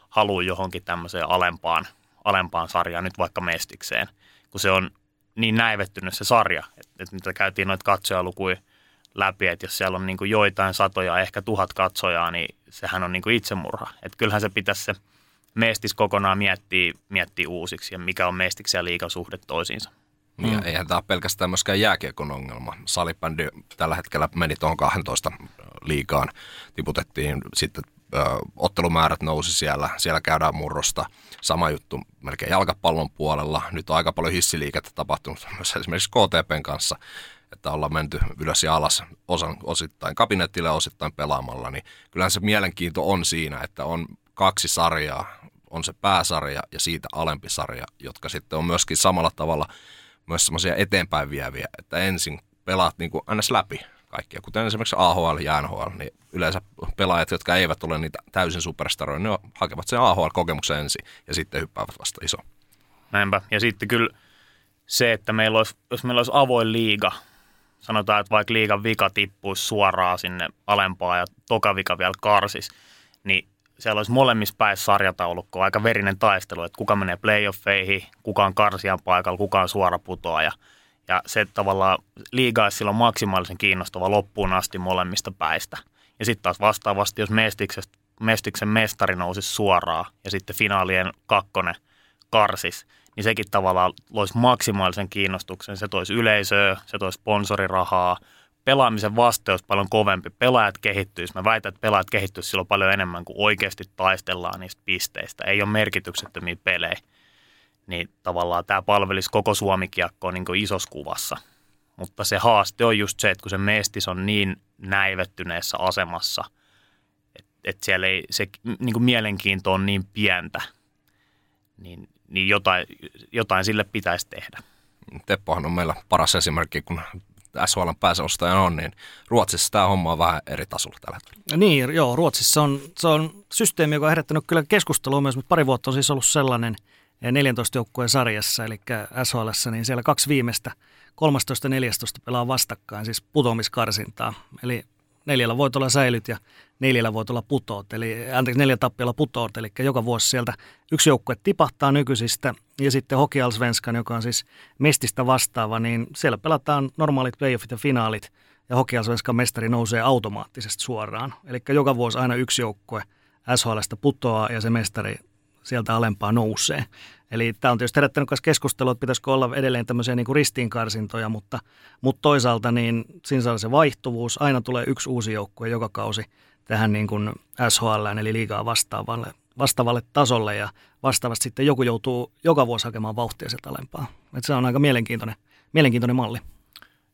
halua johonkin tämmöiseen alempaan, alempaan sarjaan, nyt vaikka mestikseen, kun se on niin näivettynyt se sarja, että, että mitä käytiin noita katsojalukuja – läpi, että jos siellä on niin kuin joitain satoja, ehkä tuhat katsojaa, niin sehän on niin kuin itsemurha. Että kyllähän se pitäisi se mestis kokonaan miettiä, miettiä uusiksi ja mikä on mestiksen ja liikan suhde toisiinsa. Mm. Ja eihän tämä ole pelkästään myöskään jääkiekon ongelma. Salibändi tällä hetkellä meni tuohon 12 liikaan, tiputettiin sitten ottelumäärät nousi siellä, siellä käydään murrosta. Sama juttu melkein jalkapallon puolella. Nyt on aika paljon hissiliikettä tapahtunut myös esimerkiksi KTPn kanssa että ollaan menty ylös ja alas osan, osittain kabinettille osittain pelaamalla, niin kyllähän se mielenkiinto on siinä, että on kaksi sarjaa, on se pääsarja ja siitä alempi sarja, jotka sitten on myöskin samalla tavalla myös semmoisia eteenpäin vieviä, että ensin pelaat niin kuin ns. läpi kaikkia, kuten esimerkiksi AHL ja NHL, niin yleensä pelaajat, jotka eivät ole niitä täysin superstaroja, ne hakevat sen AHL-kokemuksen ensin ja sitten hyppäävät vasta iso. Näinpä. Ja sitten kyllä se, että meillä olisi, jos meillä olisi avoin liiga, sanotaan, että vaikka liigan vika tippuisi suoraan sinne alempaan ja toka vika vielä karsis, niin siellä olisi molemmissa päissä sarjataulukko aika verinen taistelu, että kuka menee playoffeihin, kuka on karsian paikalla, kuka on suora putoaja. Ja se tavallaan liiga olisi silloin maksimaalisen kiinnostava loppuun asti molemmista päistä. Ja sitten taas vastaavasti, jos Mestiksen mestari nousisi suoraan ja sitten finaalien kakkonen karsis, niin sekin tavallaan loisi maksimaalisen kiinnostuksen. Se toisi yleisöä, se toisi sponsorirahaa, pelaamisen vasteus paljon kovempi. Pelaajat kehittyisi. Mä väitän, että pelaajat kehittyisi silloin paljon enemmän kuin oikeasti taistellaan niistä pisteistä. Ei ole merkityksettömiä pelejä. Niin tavallaan tämä palvelisi koko Suomi-kiekkoa niin isossa kuvassa. Mutta se haaste on just se, että kun se mestis on niin näivettyneessä asemassa, että et siellä ei, se niin kuin mielenkiinto on niin pientä, niin, niin jotain, jotain sille pitäisi tehdä. Teppohan on meillä paras esimerkki, kun SHLn pääseostaja on, niin Ruotsissa tämä homma on vähän eri tasolla tällä hetkellä. Niin, joo, Ruotsissa on, se on systeemi, joka on herättänyt kyllä keskustelua myös, mutta pari vuotta on siis ollut sellainen 14 joukkueen sarjassa, eli SHL, niin siellä kaksi viimeistä 13-14 pelaa vastakkain, siis putoamiskarsintaa. Eli neljällä voitolla säilyt ja neljällä voitolla putoot, eli anteeksi neljä tappiolla putoot, eli joka vuosi sieltä yksi joukkue tipahtaa nykyisistä ja sitten Hockey Allsvenskan, joka on siis mestistä vastaava, niin siellä pelataan normaalit playoffit ja finaalit ja Hockey Allsvenskan mestari nousee automaattisesti suoraan. Eli joka vuosi aina yksi joukkue SHLstä putoaa ja se mestari sieltä alempaa nousee. Eli tämä on tietysti herättänyt myös keskustelua, että pitäisikö olla edelleen tämmöisiä niin kuin ristiinkarsintoja, mutta, mutta toisaalta niin siinä saa se vaihtuvuus. Aina tulee yksi uusi joukkue joka kausi tähän niin kuin SHL, eli liigaa vastaavalle, vastaavalle tasolle ja vastaavasti sitten joku joutuu joka vuosi hakemaan vauhtia sieltä alempaa. Et se on aika mielenkiintoinen, mielenkiintoinen malli.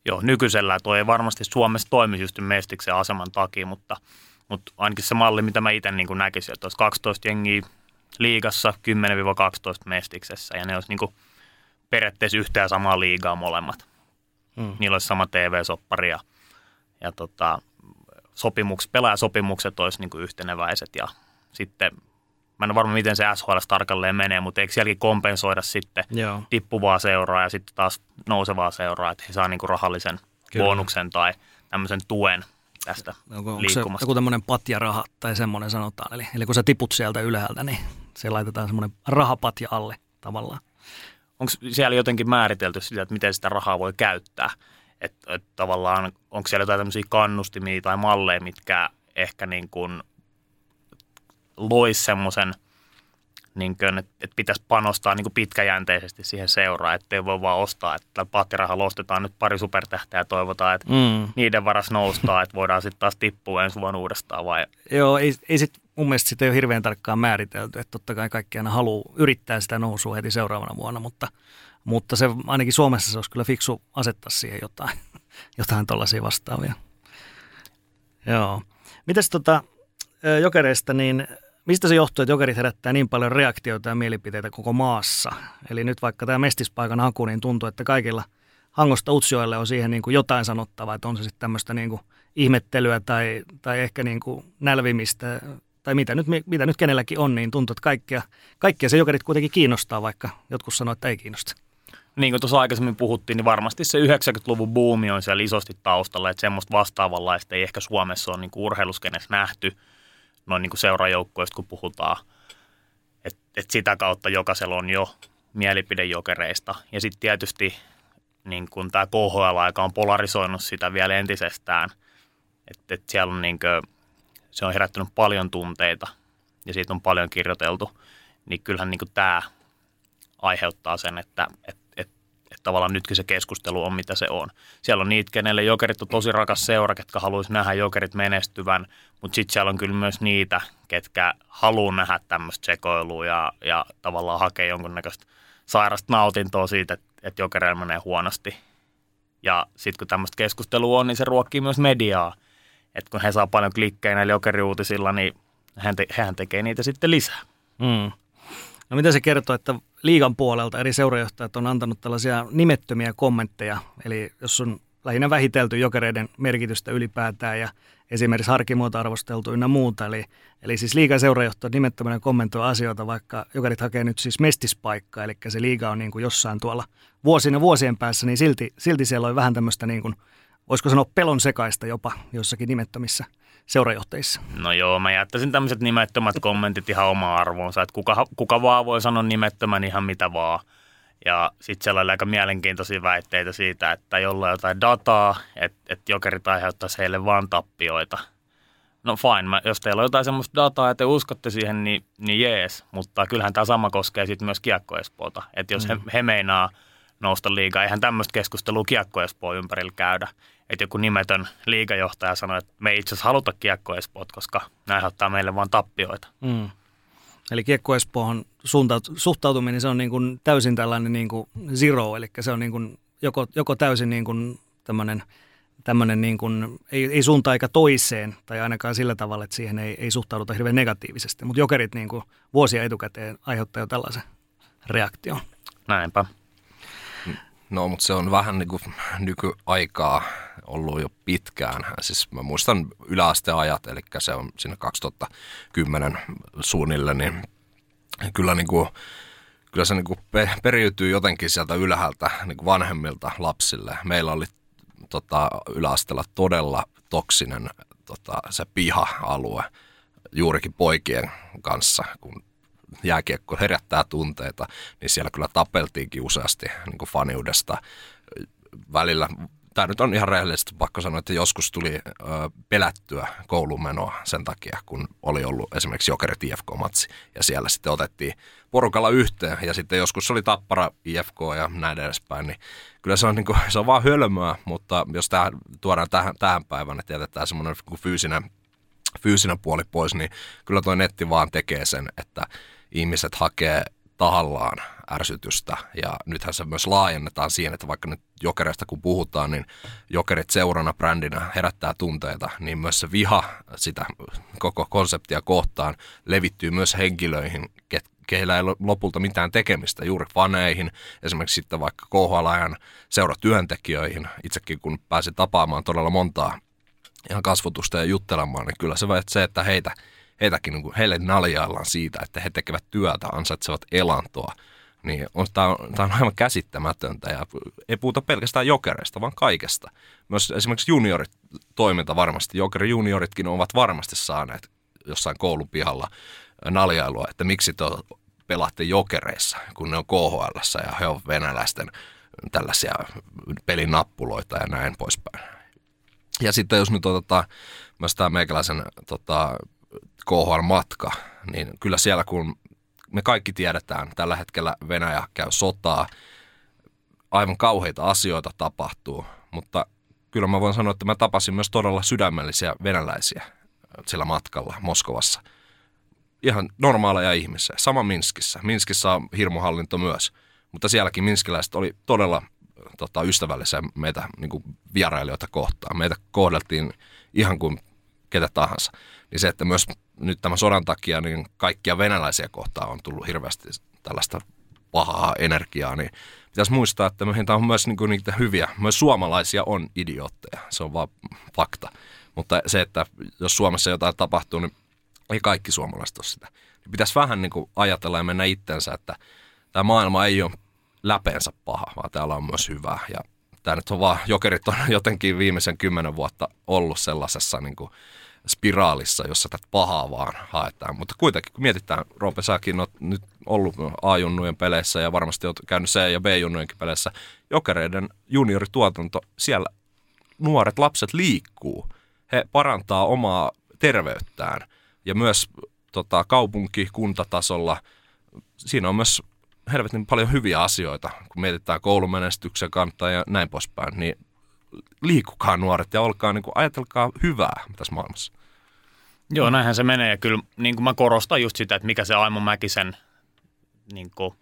Joo, nykyisellä tuo ei varmasti Suomessa toimi just mestiksen aseman takia, mutta, mutta ainakin se malli, mitä mä itse niin näkisin, että olisi 12 jengiä liigassa 10-12 mestiksessä ja ne olisi niin kuin periaatteessa yhtä ja samaa liigaa molemmat. Hmm. Niillä olisi sama TV-soppari ja, ja tota, sopimuks, pelaajasopimukset olisi niin kuin yhteneväiset ja sitten mä en ole varma, miten se SHL tarkalleen menee, mutta eikö sielläkin kompensoida sitten Joo. tippuvaa seuraa ja sitten taas nousevaa seuraa, että he saa niin kuin rahallisen Kyllä. bonuksen tai tämmöisen tuen tästä onko, onko se joku tämmöinen patjaraha tai semmoinen sanotaan, eli, eli kun sä tiput sieltä ylhäältä, niin se laitetaan semmoinen rahapatja alle tavallaan. Onko siellä jotenkin määritelty sitä, että miten sitä rahaa voi käyttää? Että et tavallaan onko siellä jotain tämmöisiä kannustimia tai malleja, mitkä ehkä niin kuin lois semmoisen – niin että, että pitäisi panostaa niin kuin pitkäjänteisesti siihen seuraan, ettei voi vaan ostaa, että pattirahalla ostetaan nyt pari supertähteä ja toivotaan, että mm. niiden varas noustaa, että voidaan sitten taas tippua ensi vuonna uudestaan. Vai? Joo, ei, ei sit, mun mielestä sitä ei ole hirveän tarkkaan määritelty, että totta kai kaikki aina haluaa yrittää sitä nousua heti seuraavana vuonna, mutta, mutta se ainakin Suomessa se olisi kyllä fiksu asettaa siihen jotain, jotain tuollaisia vastaavia. Joo. Mitäs tota, jokereista, niin Mistä se johtuu, että jokerit herättää niin paljon reaktioita ja mielipiteitä koko maassa? Eli nyt vaikka tämä mestispaikan haku, niin tuntuu, että kaikilla Hangosta Utsjoelle on siihen niin kuin jotain sanottavaa, että on se sitten tämmöistä niin kuin ihmettelyä tai, tai ehkä niin kuin nälvimistä tai mitä nyt, mitä nyt kenelläkin on, niin tuntuu, että kaikkia, kaikkia se jokerit kuitenkin kiinnostaa, vaikka jotkut sanoo, että ei kiinnosta. Niin kuin tuossa aikaisemmin puhuttiin, niin varmasti se 90-luvun buumi on siellä isosti taustalla, että semmoista vastaavanlaista ei ehkä Suomessa ole niin urheiluskenessä nähty – noin niin kuin seurajoukkoista, kun puhutaan. että et sitä kautta jokaisella on jo mielipidejokereista. Ja sitten tietysti niin kuin tämä KHL-aika on polarisoinut sitä vielä entisestään. Että et siellä on niin kuin, se on herättänyt paljon tunteita ja siitä on paljon kirjoiteltu. Niin kyllähän niin tämä aiheuttaa sen, että, että että tavallaan nytkin se keskustelu on mitä se on. Siellä on niitä, kenelle jokerit on tosi rakas seura, ketkä haluaisi nähdä jokerit menestyvän, mutta sitten siellä on kyllä myös niitä, ketkä haluaa nähdä tämmöistä sekoilua ja, ja tavallaan hakea jonkunnäköistä sairasta nautintoa siitä, että, että jokereilla menee huonosti. Ja sitten kun tämmöistä keskustelua on, niin se ruokkii myös mediaa. Että kun he saa paljon klikkejä näillä jokeriuutisilla, niin hän te, hehän tekee niitä sitten lisää. Mm. No mitä se kertoo, että liigan puolelta eri seurajohtajat on antanut tällaisia nimettömiä kommentteja, eli jos on lähinnä vähitelty jokereiden merkitystä ylipäätään ja esimerkiksi harkimuota arvosteltu ynnä muuta. Eli, eli siis liigan seurajohtajat nimettömänä kommentoi asioita, vaikka jokerit hakee nyt siis mestispaikkaa, eli se liiga on niin kuin jossain tuolla vuosina vuosien päässä, niin silti, silti siellä on vähän tämmöistä niin kuin, voisiko sanoa pelon sekaista jopa jossakin nimettömissä seurajohtajissa? No joo, mä jättäisin tämmöiset nimettömät kommentit ihan omaa arvoonsa, että kuka, kuka vaan voi sanoa nimettömän ihan mitä vaan. Ja sitten siellä oli aika mielenkiintoisia väitteitä siitä, että jollain jotain dataa, että, että jokerit aiheuttaisi heille vaan tappioita. No fine, mä, jos teillä on jotain semmoista dataa ja te uskotte siihen, niin, niin jees. Mutta kyllähän tämä sama koskee sitten myös Kiekko. Että jos mm. he, he meinaa nousta liigaa, eihän tämmöistä keskustelua Kiekko ympärillä käydä. Että joku nimetön liigajohtaja sanoi, että me ei itse asiassa haluta Kiekko Espoot, koska ne aiheuttaa meille vaan tappioita. Mm. Eli Kiekko Espoohon suhtautuminen se on niin kuin täysin tällainen niin kuin zero, eli se on niin kuin joko, joko täysin niin kuin tämmöinen, tämmöinen niin kuin, ei, ei suuntaan eikä toiseen, tai ainakaan sillä tavalla, että siihen ei, ei suhtauduta hirveän negatiivisesti. Mutta jokerit niin kuin vuosia etukäteen aiheuttaa jo tällaisen reaktion. Näinpä. No, mutta se on vähän niin kuin nykyaikaa ollut jo pitkään. Siis mä muistan yläasteajat, eli se on siinä 2010 suunnille, niin kyllä, niin kuin, kyllä se niin kuin periytyy jotenkin sieltä ylhäältä niin kuin vanhemmilta lapsille. Meillä oli tota, yläasteella todella toksinen tota, se piha-alue juurikin poikien kanssa, kun jääkiekko herättää tunteita, niin siellä kyllä tapeltiinkin useasti niin kuin faniudesta. Välillä tämä nyt on ihan rehellisesti pakko sanoa, että joskus tuli ö, pelättyä koulumenoa sen takia, kun oli ollut esimerkiksi Jokerit IFK-matsi ja siellä sitten otettiin porukalla yhteen ja sitten joskus oli Tappara IFK ja näin edespäin, niin kyllä se on, niin kuin, se on vaan hölmöä, mutta jos tämä tuodaan tähän, tähän päivään, että jätetään semmoinen fyysinen, fyysinen puoli pois, niin kyllä tuo netti vaan tekee sen, että ihmiset hakee tahallaan ärsytystä. Ja nythän se myös laajennetaan siihen, että vaikka nyt jokereista kun puhutaan, niin jokerit seurana brändinä herättää tunteita, niin myös se viha sitä koko konseptia kohtaan levittyy myös henkilöihin, keillä ei lopulta mitään tekemistä juuri faneihin, esimerkiksi sitten vaikka KHL-ajan seuratyöntekijöihin. Itsekin kun pääsin tapaamaan todella montaa ihan kasvotusta ja juttelemaan, niin kyllä se, se että heitä heitäkin, niin kuin, heille naljaillaan siitä, että he tekevät työtä, ansaitsevat elantoa, niin on, tämä, on, tämä on aivan käsittämätöntä ja ei puhuta pelkästään jokereista, vaan kaikesta. Myös esimerkiksi juniorit toiminta varmasti, jokeri junioritkin ovat varmasti saaneet jossain koulupihalla naljailua, että miksi te pelaatte jokereissa, kun ne on KHL ja he ovat venäläisten tällaisia pelinappuloita ja näin poispäin. Ja sitten jos nyt otetaan myös tämä meikäläisen tota, KHL-matka, niin kyllä siellä kun me kaikki tiedetään, tällä hetkellä Venäjä käy sotaa, aivan kauheita asioita tapahtuu, mutta kyllä mä voin sanoa, että mä tapasin myös todella sydämellisiä venäläisiä sillä matkalla Moskovassa. Ihan normaaleja ihmisiä. Sama Minskissä. Minskissä on hirmuhallinto myös, mutta sielläkin minskiläiset oli todella tota, ystävällisiä meitä niin kuin vierailijoita kohtaan. Meitä kohdeltiin ihan kuin ketä tahansa. Niin se, että myös nyt tämän sodan takia niin kaikkia venäläisiä kohtaan on tullut hirveästi tällaista pahaa energiaa, niin pitäisi muistaa, että meitä on myös niinku niitä hyviä, myös suomalaisia on idiootteja, se on vaan fakta. Mutta se, että jos Suomessa jotain tapahtuu, niin ei kaikki suomalaiset ole sitä. Niin pitäisi vähän niin kuin ajatella ja mennä itsensä, että tämä maailma ei ole läpeensä paha, vaan täällä on myös hyvää. Ja tämä nyt on vaan, jokerit on jotenkin viimeisen kymmenen vuotta ollut sellaisessa niin kuin spiraalissa, jossa tätä pahaa vaan haetaan. Mutta kuitenkin, kun mietitään, Roope, säkin olet nyt ollut A-junnujen peleissä ja varmasti olet käynyt C- ja B-junnujenkin peleissä. Jokereiden juniorituotanto, siellä nuoret lapset liikkuu. He parantaa omaa terveyttään ja myös tota, kaupunki, kuntatasolla. Siinä on myös helvetin paljon hyviä asioita, kun mietitään koulumenestyksen kantaa ja näin poispäin, niin liikukaa nuoret ja olkaa, niin kuin, ajatelkaa hyvää tässä maailmassa. Joo, näinhän se menee. Ja kyllä niin kuin mä korostan just sitä, että mikä se Aimo Mäkisen niin kuin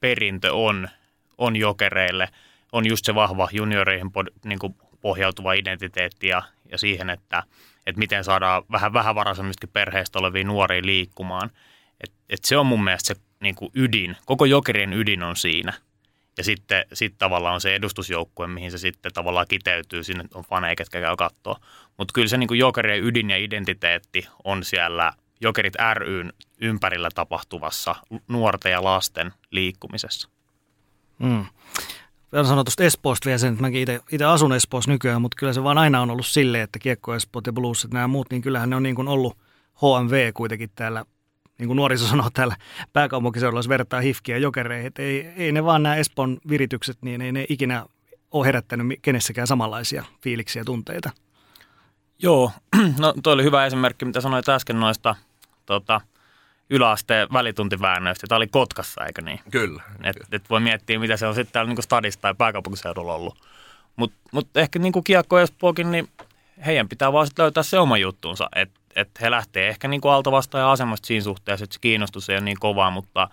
perintö on, on jokereille. On just se vahva junioreihin niin kuin pohjautuva identiteetti ja, ja siihen, että, että miten saadaan vähän vähävaraisemmista perheistä olevia nuoria liikkumaan. Et, et se on mun mielestä se niin kuin ydin. Koko jokerien ydin on siinä – ja sitten sit tavallaan on se edustusjoukkue, mihin se sitten tavallaan kiteytyy, sinne on faneja, ketkä käy katsoa. Mutta kyllä se niin jokerien ydin ja identiteetti on siellä Jokerit ryn ympärillä tapahtuvassa nuorten ja lasten liikkumisessa. Mm. vielä sanoa tuosta Espoosta vielä sen, että mäkin itse asun Espoossa nykyään, mutta kyllä se vaan aina on ollut silleen, että Kiekko Espoot ja Blues, että nämä muut, niin kyllähän ne on niin kuin ollut HMV kuitenkin täällä, niin kuin nuoriso sanoo täällä pääkaupunkiseudulla, jos vertaa hifkiä jokereihin, että ei, ei ne vaan nämä Espoon viritykset, niin ei ne ikinä ole herättänyt kenessäkään samanlaisia fiiliksiä ja tunteita. Joo, no toi oli hyvä esimerkki, mitä sanoit äsken noista tota, yläasteen välituntiväännöistä. Tämä oli Kotkassa, eikö niin? Kyllä. Et, et voi miettiä, mitä se on sitten täällä niin stadissa tai pääkaupunkiseudulla ollut. Mutta mut ehkä niin kuin Kiekko Espookin, niin heidän pitää vaan sitten löytää se oma juttuunsa. Että et he lähtee ehkä niin kuin alta vastaan ja asemasta siinä suhteessa, että se kiinnostus ei ole niin kovaa, mutta,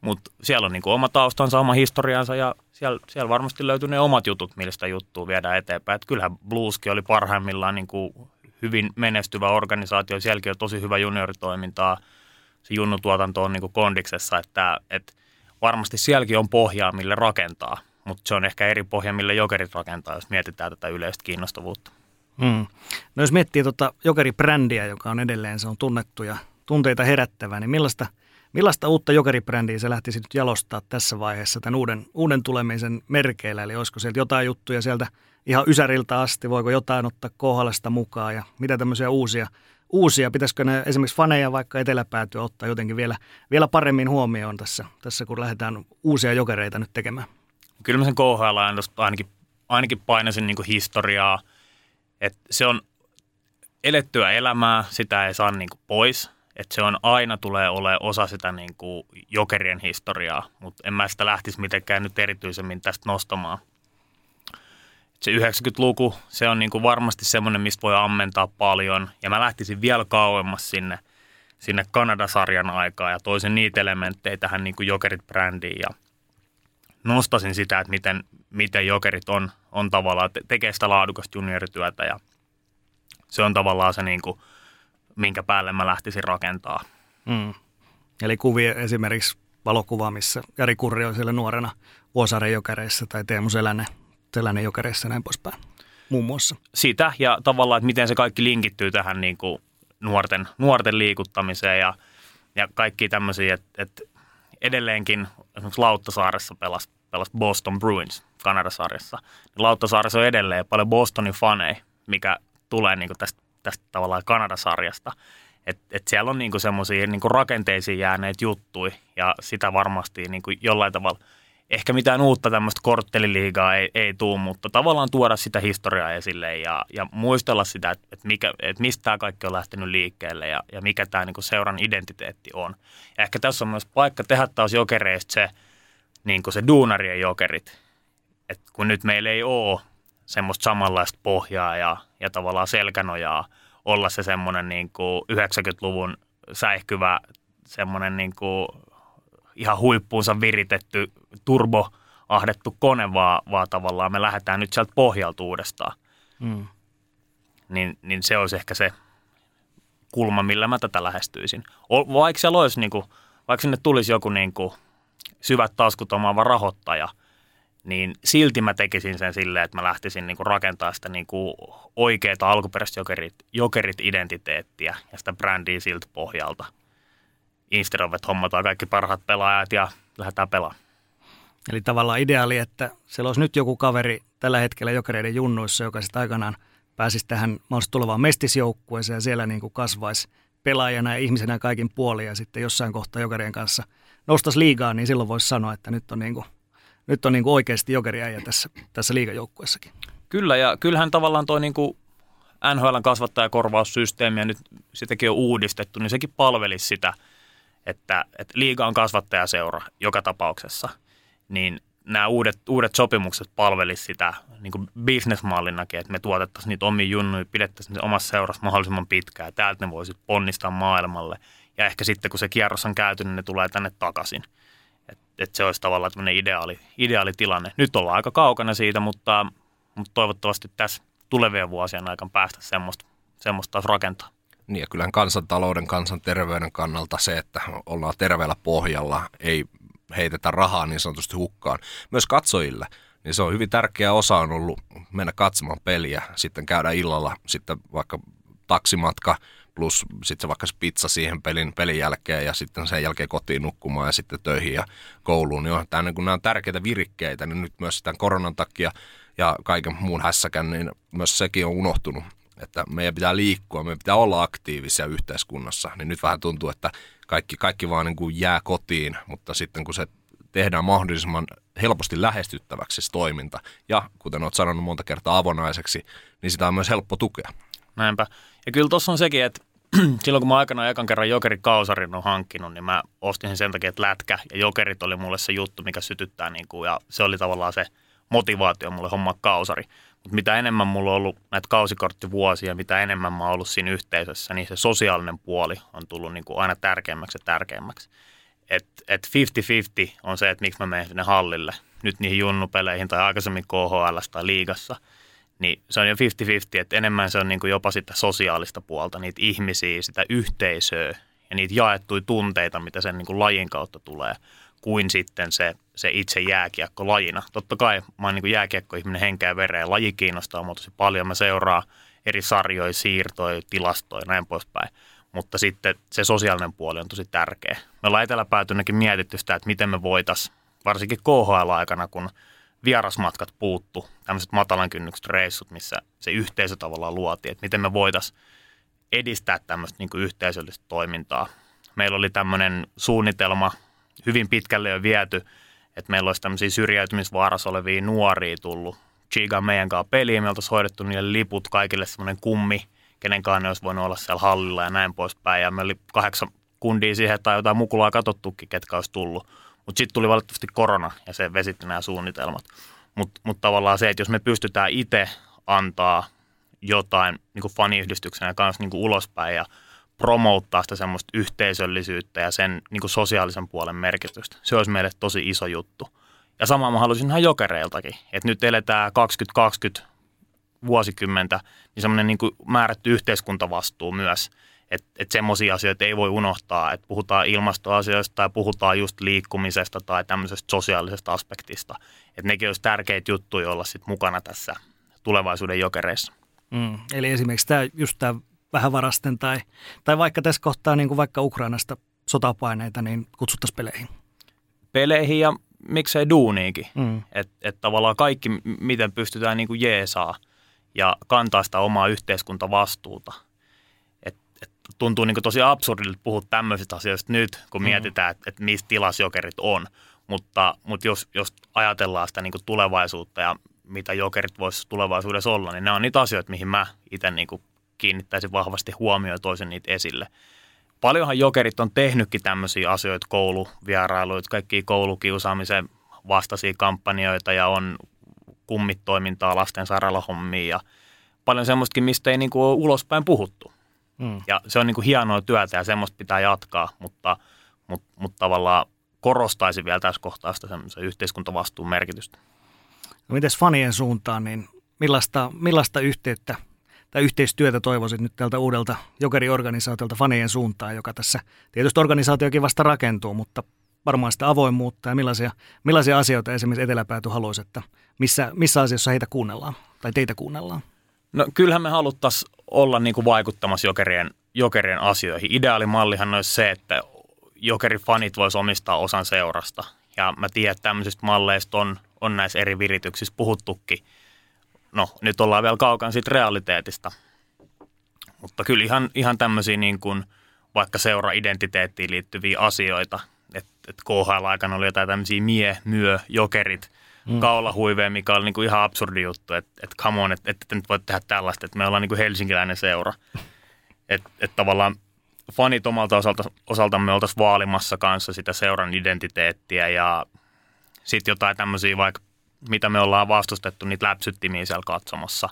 mutta siellä on niin kuin oma taustansa, oma historiansa ja siellä, siellä varmasti löytyy ne omat jutut, millä sitä juttua viedään eteenpäin. Et kyllähän Blueskin oli parhaimmillaan niin kuin hyvin menestyvä organisaatio, sielläkin on tosi hyvä junioritoimintaa – se junnutuotanto on niin kuin kondiksessa, että, että varmasti sielläkin on pohjaa, mille rakentaa, mutta se on ehkä eri pohja, mille jokerit rakentaa, jos mietitään tätä yleistä kiinnostavuutta. Hmm. No jos miettii tuota jokeribrändiä, joka on edelleen, se on tunnettu ja tunteita herättävä, niin millaista, millaista uutta jokeribrändiä se lähtisi nyt jalostaa tässä vaiheessa tämän uuden, uuden tulemisen merkeillä? Eli olisiko sieltä jotain juttuja sieltä ihan Ysäriltä asti, voiko jotain ottaa kohdallista mukaan ja mitä tämmöisiä uusia uusia? Pitäisikö ne esimerkiksi faneja vaikka eteläpäätyä ottaa jotenkin vielä, vielä paremmin huomioon tässä, tässä, kun lähdetään uusia jokereita nyt tekemään? Kyllä mä sen KHL ainakin, ainakin painasin niin historiaa, että se on elettyä elämää, sitä ei saa niin pois. Että se on aina tulee olemaan osa sitä niin kuin jokerien historiaa, mutta en mä sitä lähtisi mitenkään nyt erityisemmin tästä nostamaan se 90-luku, se on niin kuin varmasti semmoinen, mistä voi ammentaa paljon. Ja mä lähtisin vielä kauemmas sinne, sinne Kanada-sarjan aikaa ja toisin niitä elementtejä tähän niin kuin Jokerit-brändiin. Ja nostasin sitä, että miten, miten Jokerit on, on tavallaan, tekee sitä laadukasta juniorityötä ja se on tavallaan se, niin kuin, minkä päälle mä lähtisin rakentaa. Mm. Eli kuvia esimerkiksi valokuva, missä Jari Kurri on siellä nuorena Vuosaaren jokereissa tai Teemu Selänne tällainen jokereissa ja näin poispäin muun muassa. Sitä ja tavallaan, että miten se kaikki linkittyy tähän niin kuin nuorten, nuorten liikuttamiseen ja, ja kaikki tämmöisiä, että, että edelleenkin esimerkiksi Lauttasaaressa pelasi, pelasi Boston Bruins Kanadasarjassa. Lauttasaaressa on edelleen paljon Bostonin faneja, mikä tulee niin tästä, tästä tavallaan Kanadasarjasta. Et, et siellä on niinku semmoisia niinku rakenteisiin jääneet juttui ja sitä varmasti niinku jollain tavalla – ehkä mitään uutta tämmöistä kortteliliigaa ei, ei tule, mutta tavallaan tuoda sitä historiaa esille ja, ja muistella sitä, että, että, mikä, että mistä tämä kaikki on lähtenyt liikkeelle ja, ja mikä tämä niin seuran identiteetti on. Ja ehkä tässä on myös paikka tehdä taas jokereista se, niin se duunarien jokerit. Et kun nyt meillä ei ole semmoista samanlaista pohjaa ja, ja tavallaan selkänojaa olla se semmoinen niin 90-luvun säihkyvä semmoinen niin kuin ihan huippuunsa viritetty turbo ahdettu kone, vaan, vaan tavallaan me lähdetään nyt sieltä pohjalta uudestaan. Mm. Niin, niin se olisi ehkä se kulma, millä mä tätä lähestyisin. Vaikka siellä olisi, niin kuin, vaikka sinne tulisi joku niin kuin, syvät taskut omaava rahoittaja, niin silti mä tekisin sen silleen, että mä lähtisin niin kuin, rakentaa sitä niin kuin, oikeaa alkuperäistä jokerit, jokerit identiteettiä ja sitä brändiä siltä pohjalta – Instead hommataan kaikki parhaat pelaajat ja lähdetään pelaamaan. Eli tavallaan ideaali, että siellä olisi nyt joku kaveri tällä hetkellä jokereiden junnuissa, joka sitten aikanaan pääsisi tähän mahdollisesti tulevaan mestisjoukkueeseen ja siellä niin kuin kasvaisi pelaajana ja ihmisenä kaikin puolin ja sitten jossain kohtaa jokerien kanssa nostaisi liigaa, niin silloin voisi sanoa, että nyt on, niin kuin, nyt on niin kuin oikeasti jokeriäijä tässä, tässä liigajoukkueessakin. Kyllä ja kyllähän tavallaan tuo niin kuin NHLn kasvattajakorvaussysteemi ja nyt sitäkin on uudistettu, niin sekin palvelisi sitä – että, että liiga on kasvattajaseura joka tapauksessa, niin nämä uudet, uudet sopimukset palvelisivat sitä niin kuin bisnesmallinakin, että me tuotettaisiin niitä omia junnuja, pidettäisiin omassa seurassa mahdollisimman pitkään, täältä ne voisit ponnistaa maailmalle. Ja ehkä sitten, kun se kierros on käyty, niin ne tulee tänne takaisin. Että et se olisi tavallaan tämmöinen ideaali, ideaali tilanne. Nyt ollaan aika kaukana siitä, mutta, mutta toivottavasti tässä tulevien vuosien aikana päästä semmoista, semmoista taas rakentaa. Niin ja kyllähän kansantalouden, kansanterveyden kannalta se, että ollaan terveellä pohjalla, ei heitetä rahaa niin sanotusti hukkaan. Myös katsojille, niin se on hyvin tärkeä osa on ollut mennä katsomaan peliä, sitten käydä illalla sitten vaikka taksimatka plus sitten vaikka se pizza siihen pelin, pelin jälkeen ja sitten sen jälkeen kotiin nukkumaan ja sitten töihin ja kouluun. Niin on, tämä, niin kun nämä on tärkeitä virikkeitä, niin nyt myös tämän koronan takia ja kaiken muun hässäkän, niin myös sekin on unohtunut että meidän pitää liikkua, meidän pitää olla aktiivisia yhteiskunnassa, niin nyt vähän tuntuu, että kaikki, kaikki vaan niin kuin jää kotiin, mutta sitten kun se tehdään mahdollisimman helposti lähestyttäväksi se toiminta, ja kuten olet sanonut monta kertaa avonaiseksi, niin sitä on myös helppo tukea. Näinpä. Ja kyllä tuossa on sekin, että silloin kun mä aikanaan ekan kerran jokerikausarin on hankkinut, niin mä ostin sen sen takia, että lätkä ja jokerit oli mulle se juttu, mikä sytyttää, niin kuin, ja se oli tavallaan se motivaatio mulle homma kausari. Mitä enemmän mulla on ollut näitä kausikorttivuosia, mitä enemmän mä oon ollut siinä yhteisössä, niin se sosiaalinen puoli on tullut niin kuin aina tärkeämmäksi ja tärkeämmäksi. Että et 50-50 on se, että miksi mä menen sinne hallille. Nyt niihin junnupeleihin tai aikaisemmin KHL tai liigassa. Niin se on jo 50-50, että enemmän se on niin kuin jopa sitä sosiaalista puolta, niitä ihmisiä, sitä yhteisöä ja niitä jaettuja tunteita, mitä sen niin kuin lajin kautta tulee – kuin sitten se, se itse jääkiekko lajina. Totta kai mä oon niin jääkiekko-ihminen henkeä vereen. Laji kiinnostaa mua tosi paljon. Mä seuraan eri sarjoja, siirtoja, tilastoja ja näin poispäin. Mutta sitten se sosiaalinen puoli on tosi tärkeä. Me ollaan eteläpäätynäkin mietitty sitä, että miten me voitaisiin, varsinkin KHL-aikana, kun vierasmatkat puuttu, tämmöiset matalan kynnykset reissut, missä se yhteisö tavallaan luotiin, että miten me voitaisiin edistää tämmöistä niin yhteisöllistä toimintaa. Meillä oli tämmöinen suunnitelma hyvin pitkälle jo viety, että meillä olisi tämmöisiä syrjäytymisvaarassa olevia nuoria tullut Chiga meidän kanssa peliin. Me oltaisiin hoidettu niille liput kaikille semmoinen kummi, kenenkaan ne olisi voinut olla siellä hallilla ja näin poispäin. Ja me oli kahdeksan kundia siihen tai jotain mukulaa katsottukin, ketkä olisi tullut. Mutta sitten tuli valitettavasti korona ja se vesitti nämä suunnitelmat. Mutta mut tavallaan se, että jos me pystytään itse antaa jotain niin kuin faniyhdistyksenä kanssa niin kuin ulospäin ja promouttaa sitä semmoista yhteisöllisyyttä ja sen niin kuin sosiaalisen puolen merkitystä. Se olisi meille tosi iso juttu. Ja samaa mä haluaisin ihan jokereiltakin, että nyt eletään 2020 vuosikymmentä, niin semmoinen niin kuin määrätty yhteiskuntavastuu myös, että että semmoisia asioita ei voi unohtaa, että puhutaan ilmastoasioista tai puhutaan just liikkumisesta tai tämmöisestä sosiaalisesta aspektista. Että nekin olisi tärkeitä juttuja olla sitten mukana tässä tulevaisuuden jokereissa. Mm, eli esimerkiksi tämä, just tämä vähävarasten tai, tai vaikka tässä kohtaa niin kuin vaikka Ukrainasta sotapaineita, niin kutsuttaisiin peleihin? Peleihin ja miksei duuniinkin. Mm. Että et tavallaan kaikki, miten pystytään niin kuin jeesaa ja kantaa sitä omaa yhteiskuntavastuuta. Et, et tuntuu niin kuin tosi absurdilta puhua tämmöisistä asioista nyt, kun mm. mietitään, että et mistä tilasjokerit on. Mutta, mutta jos, jos ajatellaan sitä niin kuin tulevaisuutta ja mitä jokerit voisi tulevaisuudessa olla, niin nämä on niitä asioita, mihin mä itse niin kuin kiinnittäisi vahvasti huomioon toisen niitä esille. Paljonhan jokerit on tehnytkin tämmöisiä asioita, kouluvierailuita, kaikki koulukiusaamisen vastaisia kampanjoita ja on kummitoimintaa lasten sairaalahommia ja paljon semmoistakin, mistä ei niinku ole ulospäin puhuttu. Mm. Ja se on niinku hienoa työtä ja semmoista pitää jatkaa, mutta, mutta, mutta tavallaan korostaisin vielä tässä kohtaa sitä semmoisen yhteiskuntavastuun merkitystä. No mites fanien suuntaan, niin millaista, millaista yhteyttä tai yhteistyötä toivoisit nyt tältä uudelta jokeriorganisaatiolta fanien suuntaan, joka tässä tietysti organisaatiokin vasta rakentuu, mutta varmaan sitä avoimuutta ja millaisia, millaisia asioita esimerkiksi Eteläpääty haluaisi, että missä, missä asiassa heitä kuunnellaan tai teitä kuunnellaan? No kyllähän me haluttaisiin olla niin kuin vaikuttamassa jokerien, jokerien asioihin. Ideaalimallihan olisi se, että jokerifanit voisi omistaa osan seurasta. Ja mä tiedän, että tämmöisistä malleista on, on näissä eri virityksissä puhuttukin – no nyt ollaan vielä kaukana siitä realiteetista. Mutta kyllä ihan, ihan tämmöisiä niin kuin vaikka seura-identiteettiin liittyviä asioita, että et KHL-aikana oli jotain tämmöisiä mie, myö, jokerit, mm. kaulahuiveja, mikä oli niin kuin ihan absurdi juttu, että et come on, että et, et nyt voit tehdä tällaista, että me ollaan niin kuin helsinkiläinen seura. Että et tavallaan fanit omalta osalta, osaltamme oltaisiin vaalimassa kanssa sitä seuran identiteettiä ja sitten jotain tämmöisiä vaikka mitä me ollaan vastustettu, niitä läpsyttimiä siellä katsomassa,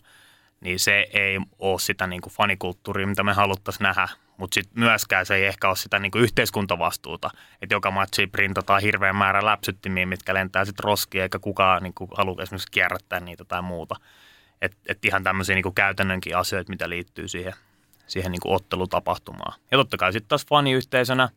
niin se ei ole sitä niin kuin fanikulttuuria, mitä me haluttaisiin nähdä. Mutta sitten myöskään se ei ehkä ole sitä niin kuin yhteiskuntavastuuta, että joka matsi printataan hirveän määrä läpsyttimiä, mitkä lentää sitten roskia, eikä kukaan niin kuin halua esimerkiksi kierrättää niitä tai muuta. Että et ihan tämmöisiä niin kuin käytännönkin asioita, mitä liittyy siihen, siihen niin kuin ottelutapahtumaan. Ja totta kai sitten taas faniyhteisönä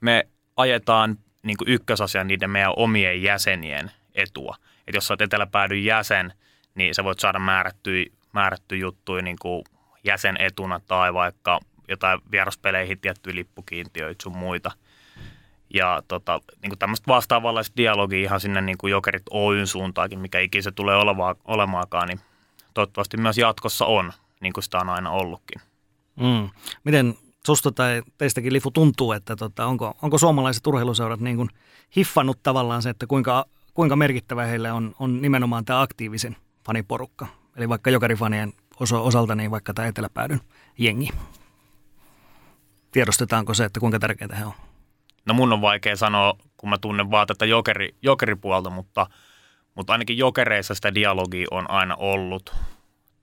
me ajetaan niin kuin ykkösasian niiden meidän omien jäsenien etua – että jos sä oot eteläpäädyn jäsen, niin sä voit saada määrättyjä, määrättyjä juttuja niin kuin jäsenetuna tai vaikka jotain vieraspeleihin tiettyjä lippukiintiöitä sun muita. Ja tota, niin kuin tämmöistä vastaavanlaista dialogia ihan sinne niin kuin Jokerit Oyn suuntaakin, mikä ikinä se tulee olevaa, olemaakaan, niin toivottavasti myös jatkossa on, niin kuin sitä on aina ollutkin. Mm. Miten susta tai teistäkin Lifu tuntuu, että tota, onko, onko suomalaiset urheiluseurat niin kuin hiffannut tavallaan se, että kuinka, kuinka merkittävä heille on, on nimenomaan tämä aktiivisen faniporukka? Eli vaikka jokerifanien osalta, niin vaikka tämä eteläpäädyn jengi. Tiedostetaanko se, että kuinka tärkeää he on? No mun on vaikea sanoa, kun mä tunnen vaan tätä jokeri, jokeripuolta, mutta, mutta ainakin jokereissa sitä dialogia on aina ollut.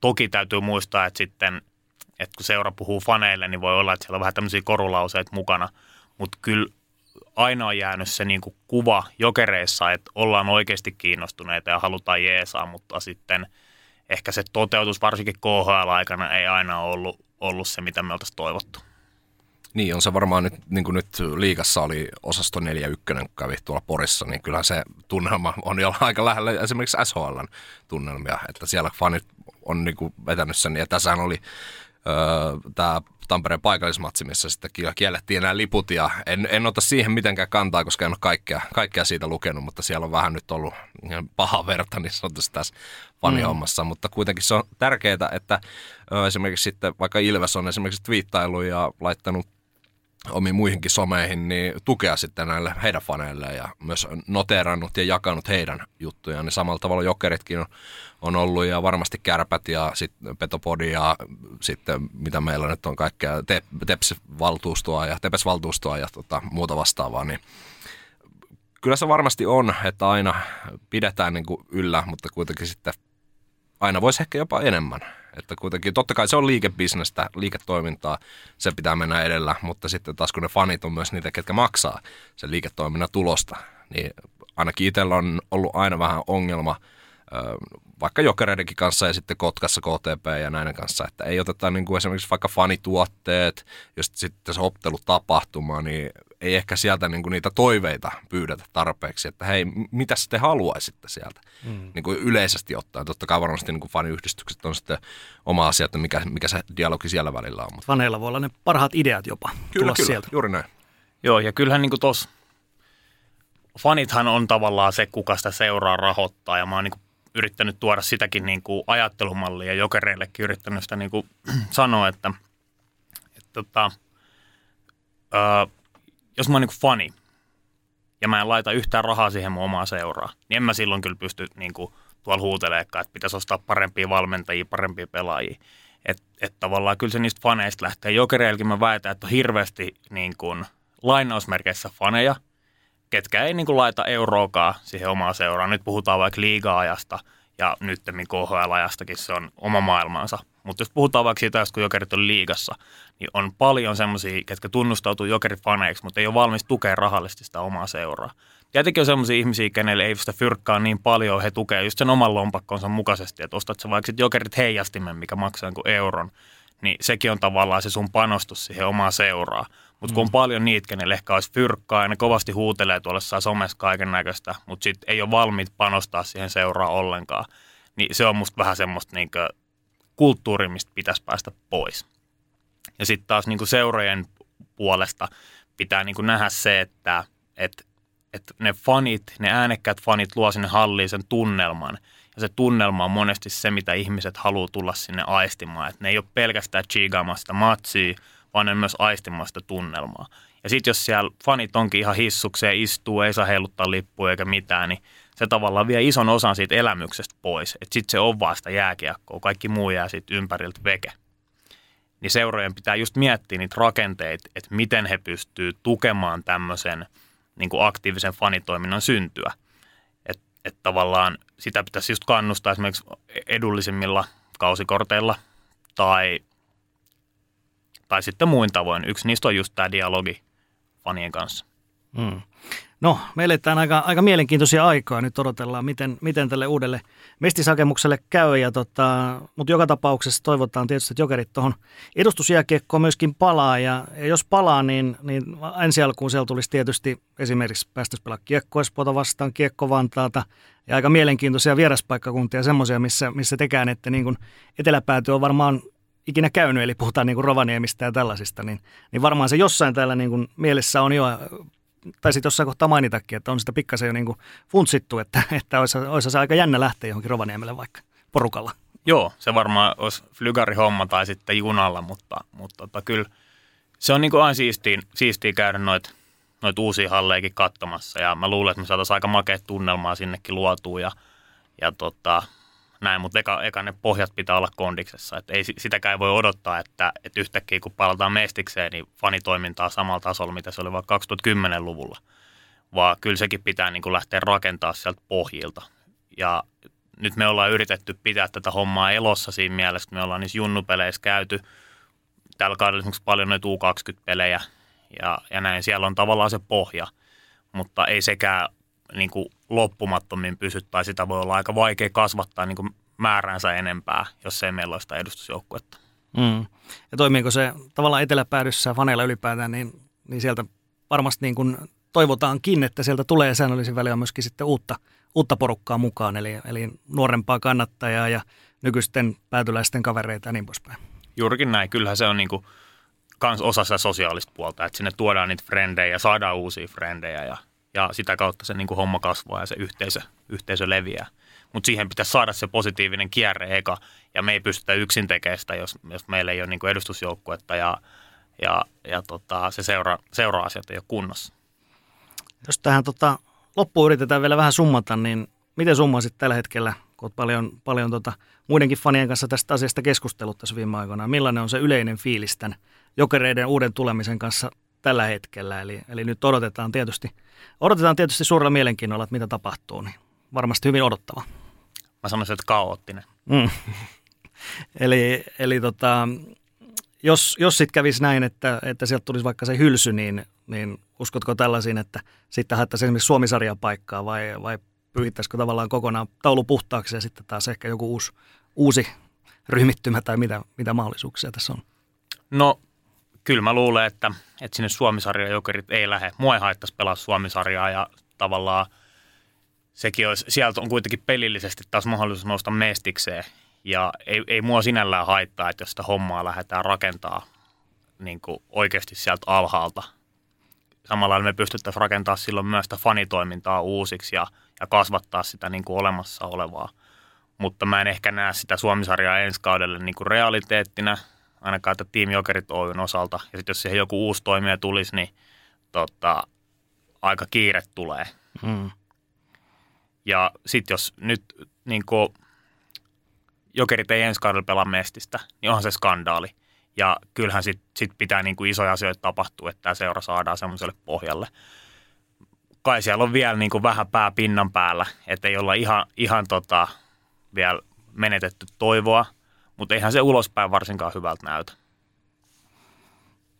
Toki täytyy muistaa, että sitten, että kun seura puhuu faneille, niin voi olla, että siellä on vähän tämmöisiä korulauseita mukana, mutta kyllä aina on jäänyt se niin kuin kuva jokereissa, että ollaan oikeasti kiinnostuneita ja halutaan jeesaa, mutta sitten ehkä se toteutus varsinkin KHL-aikana ei aina ollut, ollut se, mitä me oltaisiin toivottu. Niin, on se varmaan nyt, niin kuin nyt liikassa oli osasto 4-1, kun kävi tuolla Porissa, niin kyllähän se tunnelma on jo aika lähellä esimerkiksi SHLn tunnelmia, että siellä fanit on niin kuin vetänyt sen, ja tässähän oli tämä Tampereen paikallismatsi, missä sitten kiellettiin nämä liput ja en, en ota siihen mitenkään kantaa, koska en ole kaikkea, kaikkea siitä lukenut, mutta siellä on vähän nyt ollut paha verta niin sanotusti tässä fanihommassa, mm. mutta kuitenkin se on tärkeää, että esimerkiksi sitten vaikka Ilves on esimerkiksi twiittailu ja laittanut omiin muihinkin someihin, niin tukea sitten näille heidän faneille ja myös noteerannut ja jakanut heidän juttujaan. Niin samalla tavalla jokeritkin on, on ollut ja varmasti kärpät ja sitten Petopodi ja sitten mitä meillä nyt on kaikkea te, Teps-valtuustoa ja Tepes-valtuustoa ja tota, muuta vastaavaa, niin kyllä se varmasti on, että aina pidetään niin kuin yllä, mutta kuitenkin sitten aina voisi ehkä jopa enemmän. Että kuitenkin, totta kai se on liikebisnestä, liiketoimintaa, se pitää mennä edellä, mutta sitten taas kun ne fanit on myös niitä, ketkä maksaa sen liiketoiminnan tulosta, niin ainakin itsellä on ollut aina vähän ongelma vaikka Jokereidenkin kanssa ja sitten Kotkassa KTP ja näiden kanssa, että ei oteta niin kuin esimerkiksi vaikka fanituotteet, jos sitten se ottelutapahtuma, niin ei ehkä sieltä niin kuin niitä toiveita pyydetä tarpeeksi, että hei, mitä te haluaisitte sieltä mm. niin kuin yleisesti ottaen. Totta kai varmasti niin kuin faniyhdistykset on sitten oma asia, että mikä, mikä se dialogi siellä välillä on. Mutta. Faneilla voi olla ne parhaat ideat jopa kyllä, kyllä, sieltä. juuri näin. Joo, ja kyllähän niin kuin tuossa fanithan on tavallaan se, kuka sitä seuraa rahoittaa, ja mä oon niin kuin yrittänyt tuoda sitäkin niin kuin ajattelumallia, jokereillekin yrittänyt sitä niin kuin sanoa, että, että tota, ää, jos mä oon niin fani ja mä en laita yhtään rahaa siihen mun omaa seuraa, niin en mä silloin kyllä pysty niin kuin, tuolla huuteleekaan, että pitäisi ostaa parempia valmentajia, parempia pelaajia. Että et tavallaan kyllä se niistä faneista lähtee. Jokereilläkin mä väitän, että on hirveästi niin kuin, lainausmerkeissä faneja, ketkä ei niin kuin, laita euroakaan siihen omaan seuraan. Nyt puhutaan vaikka liiga-ajasta ja nyt KHL-ajastakin se on oma maailmansa. Mutta jos puhutaan vaikka siitä, kun jokerit on liigassa, niin on paljon semmoisia, ketkä tunnustautuu jokerifaneiksi, mutta ei ole valmis tukea rahallisesti sitä omaa seuraa. Tietenkin on semmoisia ihmisiä, kenelle ei sitä fyrkkaa niin paljon, he tukee just sen oman lompakkonsa mukaisesti, että ostat sä vaikka jokerit heijastimen, mikä maksaa kuin euron, niin sekin on tavallaan se sun panostus siihen omaa seuraa. Mutta kun on mm. paljon niitä, kenelle ehkä olisi fyrkkaa ja ne kovasti huutelee tuolla somessa kaiken näköistä, mutta sitten ei ole valmiit panostaa siihen seuraa ollenkaan, niin se on musta vähän semmoista niinku kulttuuri, mistä pitäisi päästä pois. Ja sitten taas niin kuin seurojen puolesta pitää niin kuin nähdä se, että, että, että ne fanit, ne äänekkäät fanit luo sinne halliin sen tunnelman. Ja se tunnelma on monesti se, mitä ihmiset haluaa tulla sinne aistimaan. Että ne ei ole pelkästään chigaamasta matsia, vaan ne myös aistimasta tunnelmaa. Ja sitten jos siellä fanit onkin ihan hissukseen, istuu, ei saa heiluttaa lippuja eikä mitään, niin se tavallaan vie ison osan siitä elämyksestä pois. Että sitten se on vaan sitä jääkiekkoa, kaikki muu jää sitten ympäriltä veke. Niin seurojen pitää just miettiä niitä rakenteita, että miten he pystyy tukemaan tämmöisen niin kuin aktiivisen fanitoiminnan syntyä. Että et tavallaan sitä pitäisi just kannustaa esimerkiksi edullisimmilla kausikorteilla tai, tai sitten muin tavoin. Yksi niistä on just tämä dialogi fanien kanssa. Mm. No, me eletään aika, aika mielenkiintoisia aikaa. Nyt odotellaan, miten, miten tälle uudelle mestisakemukselle käy. Ja tota, mutta joka tapauksessa toivotaan tietysti, että jokerit tuohon edustusjääkiekkoon myöskin palaa. Ja, ja jos palaa, niin, niin ensi alkuun siellä tulisi tietysti esimerkiksi päästös pelaa kiekko vastaan, kiekko Vantaata. Ja aika mielenkiintoisia vieraspaikkakuntia, semmoisia, missä, missä tekään, että niin kuin eteläpääty on varmaan ikinä käynyt, eli puhutaan niin kuin Rovaniemistä ja tällaisista, niin, niin varmaan se jossain täällä niin kuin mielessä on jo, tai sitten jossain kohtaa mainitakin, että on sitä pikkasen jo niin kuin funtsittu, että, että olisi, olisi se aika jännä lähteä johonkin Rovaniemelle vaikka porukalla. Joo, se varmaan olisi flygarihomma tai sitten junalla, mutta, mutta tota, kyllä se on niin kuin aina siistiä, siistiä käydä noita noit uusia halleikin katsomassa ja mä luulen, että me saataisiin aika makea tunnelmaa sinnekin luotua ja, ja tota, näin, mutta eka, eka ne pohjat pitää olla kondiksessa. Et ei, sitäkään ei voi odottaa, että, että yhtäkkiä kun palataan mestikseen, niin fanitoimintaa samalla tasolla, mitä se oli vaikka 2010-luvulla. Vaan kyllä sekin pitää niin kuin lähteä rakentaa sieltä pohjilta. Ja nyt me ollaan yritetty pitää tätä hommaa elossa siinä mielessä, että me ollaan niissä junnupeleissä käyty. Tällä kaudella esimerkiksi paljon noita U20-pelejä ja, ja näin. Siellä on tavallaan se pohja, mutta ei sekään niin kuin loppumattomiin pysy, tai sitä voi olla aika vaikea kasvattaa niin kuin määränsä enempää, jos ei meillä ole sitä edustusjoukkuetta. Mm. Ja toimiiko se tavallaan eteläpäädyssä faneilla ylipäätään, niin, niin sieltä varmasti niin kuin toivotaankin, että sieltä tulee säännöllisin väliin myöskin sitten uutta, uutta porukkaa mukaan, eli, eli nuorempaa kannattajaa ja nykyisten päätyläisten kavereita ja niin poispäin. Juurikin näin. Kyllähän se on niin kuin kans osa sitä sosiaalista puolta, että sinne tuodaan niitä frendejä ja saadaan uusia frendejä ja ja sitä kautta se niin kuin homma kasvaa ja se yhteisö, yhteisö leviää. Mutta siihen pitäisi saada se positiivinen kierre eka, ja me ei pystytä yksin tekemään sitä, jos, jos meillä ei ole niin kuin edustusjoukkuetta ja, ja, ja tota, se seura, seura-asiat ei ole kunnossa. Jos tähän tota, loppuun yritetään vielä vähän summata, niin miten summasit tällä hetkellä, kun olet paljon, paljon tota, muidenkin fanien kanssa tästä asiasta keskustellut tässä viime aikoina, millainen on se yleinen fiilis tämän jokereiden uuden tulemisen kanssa tällä hetkellä. Eli, eli nyt odotetaan tietysti, odotetaan tietysti suurella mielenkiinnolla, että mitä tapahtuu. Niin varmasti hyvin odottava. Mä sanoisin, että kaoottinen. Mm. eli eli tota, jos, jos sitten kävisi näin, että, että sieltä tulisi vaikka se hylsy, niin, niin uskotko tällaisiin, että sitten haettaisiin esimerkiksi Suomisarjan paikkaa vai, vai pyyhittäisikö tavallaan kokonaan taulu puhtaaksi ja sitten taas ehkä joku uusi, uusi ryhmittymä tai mitä, mitä mahdollisuuksia tässä on? No kyllä mä luulen, että, että sinne Suomisarja jokerit ei lähde. Mua ei haittaisi pelaa Suomisarjaa ja tavallaan sekin olisi, sieltä on kuitenkin pelillisesti taas mahdollisuus nousta mestikseen. Ja ei, ei mua sinällään haittaa, että jos sitä hommaa lähdetään rakentaa niin kuin oikeasti sieltä alhaalta. Samalla me pystyttäisiin rakentamaan silloin myös sitä fanitoimintaa uusiksi ja, ja kasvattaa sitä niin kuin olemassa olevaa. Mutta mä en ehkä näe sitä Suomisarjaa ensi kaudelle niin kuin realiteettina – ainakaan että Team Jokerit Oyn osalta. Ja sitten jos siihen joku uusi toimija tulisi, niin tota, aika kiire tulee. Mm. Ja sitten jos nyt niin kuin, Jokerit ei ensi kaudella pelaa mestistä, niin onhan se skandaali. Ja kyllähän sitten sit pitää niin kuin isoja asioita tapahtua, että tämä seura saadaan semmoiselle pohjalle. Kai siellä on vielä niin kuin vähän pää pinnan päällä, että ei olla ihan, ihan tota, vielä menetetty toivoa – mutta eihän se ulospäin varsinkaan hyvältä näytä.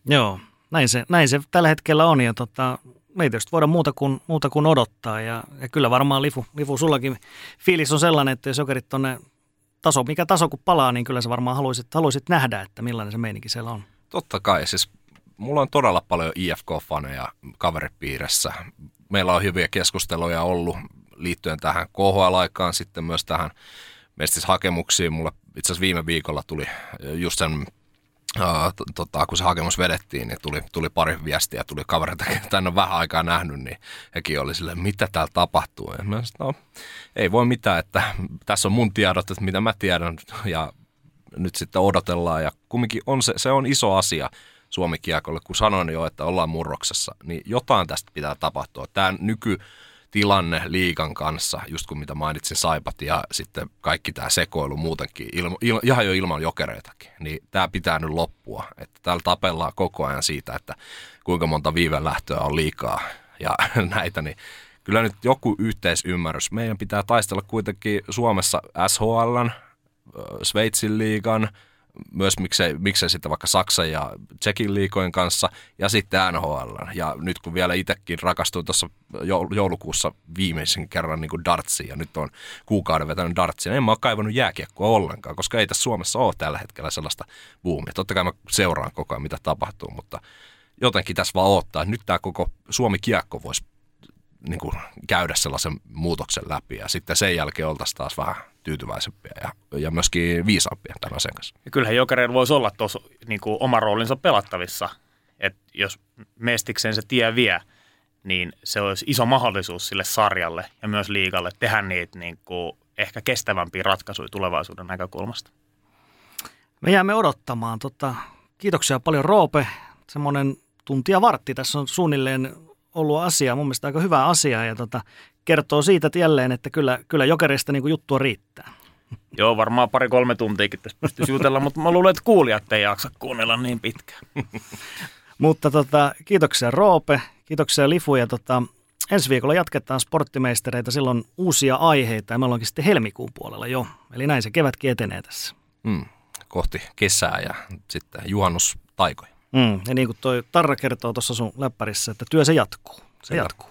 Joo, näin se, näin se tällä hetkellä on ja tota, me ei tietysti voida muuta kuin, muuta kuin odottaa ja, ja kyllä varmaan Lifu, Lifu sullakin fiilis on sellainen, että jos jokerit tonne taso, mikä taso kun palaa, niin kyllä sä varmaan haluaisit, haluaisit nähdä, että millainen se meininki siellä on. Totta kai, siis mulla on todella paljon IFK-faneja kaveripiirissä. Meillä on hyviä keskusteluja ollut liittyen tähän KHL-aikaan, sitten myös tähän mestishakemuksiin. Mulle itse asiassa viime viikolla tuli just sen tota, kun se hakemus vedettiin, niin tuli, tuli pari viestiä, tuli kavereita, joita en ole vähän aikaa nähnyt, niin hekin oli silleen, mitä täällä tapahtuu. Ja mä sanoin, no, ei voi mitään, että tässä on mun tiedot, että mitä mä tiedän, ja nyt sitten odotellaan. Ja kumminkin on se, se on iso asia Suomi-kiekolle, kun sanoin jo, että ollaan murroksessa, niin jotain tästä pitää tapahtua. Tämä nyky tilanne liikan kanssa, just kun mitä mainitsin Saipat ja sitten kaikki tämä sekoilu muutenkin, ilma, il, ihan jo ilman jokereitakin, niin tämä pitää nyt loppua. Että täällä tapellaan koko ajan siitä, että kuinka monta viivelähtöä on liikaa ja näitä, niin kyllä nyt joku yhteisymmärrys. Meidän pitää taistella kuitenkin Suomessa SHLn, Sveitsin liigan, myös miksei, miksei sitten vaikka Saksan ja Tsekin liikojen kanssa ja sitten NHL. Ja nyt kun vielä itsekin rakastuin tuossa joulukuussa viimeisen kerran niin dartsiin ja nyt on kuukauden vetänyt dartsia, niin en mä ole kaivannut jääkiekkoa ollenkaan, koska ei tässä Suomessa ole tällä hetkellä sellaista buumia. Totta kai mä seuraan koko ajan, mitä tapahtuu, mutta jotenkin tässä vaan odottaa, että nyt tämä koko Suomi-kiekko voisi niin kuin käydä sellaisen muutoksen läpi ja sitten sen jälkeen oltaisiin taas vähän tyytyväisempiä ja, ja myöskin viisaampia tämän asian kanssa. Ja kyllähän jokereilla voisi olla tuossa niin oma roolinsa pelattavissa, että jos Mestiksen se tie vie, niin se olisi iso mahdollisuus sille sarjalle ja myös liigalle tehdä niitä niin kuin ehkä kestävämpiä ratkaisuja tulevaisuuden näkökulmasta. Me jäämme odottamaan. Tota, kiitoksia paljon Roope. Semmoinen tuntia vartti tässä on suunnilleen ollut asia, mun mielestä aika hyvä asia ja tota, kertoo siitä että jälleen, että kyllä, kyllä jokerista niin juttua riittää. Joo, varmaan pari-kolme tuntiakin tässä pystyisi jutella, mutta mä luulen, että kuulijat ei jaksa kuunnella niin pitkään. mutta tota, kiitoksia Roope, kiitoksia Lifu ja tota, ensi viikolla jatketaan sporttimeistereitä, silloin uusia aiheita ja me ollaankin sitten helmikuun puolella jo. Eli näin se kevätkin etenee tässä. Mm, kohti kesää ja sitten juhannustaikoja. Mm, ja niin kuin toi Tarra kertoo tuossa sun läppärissä, että työ se jatkuu. Se Kyllä. jatkuu.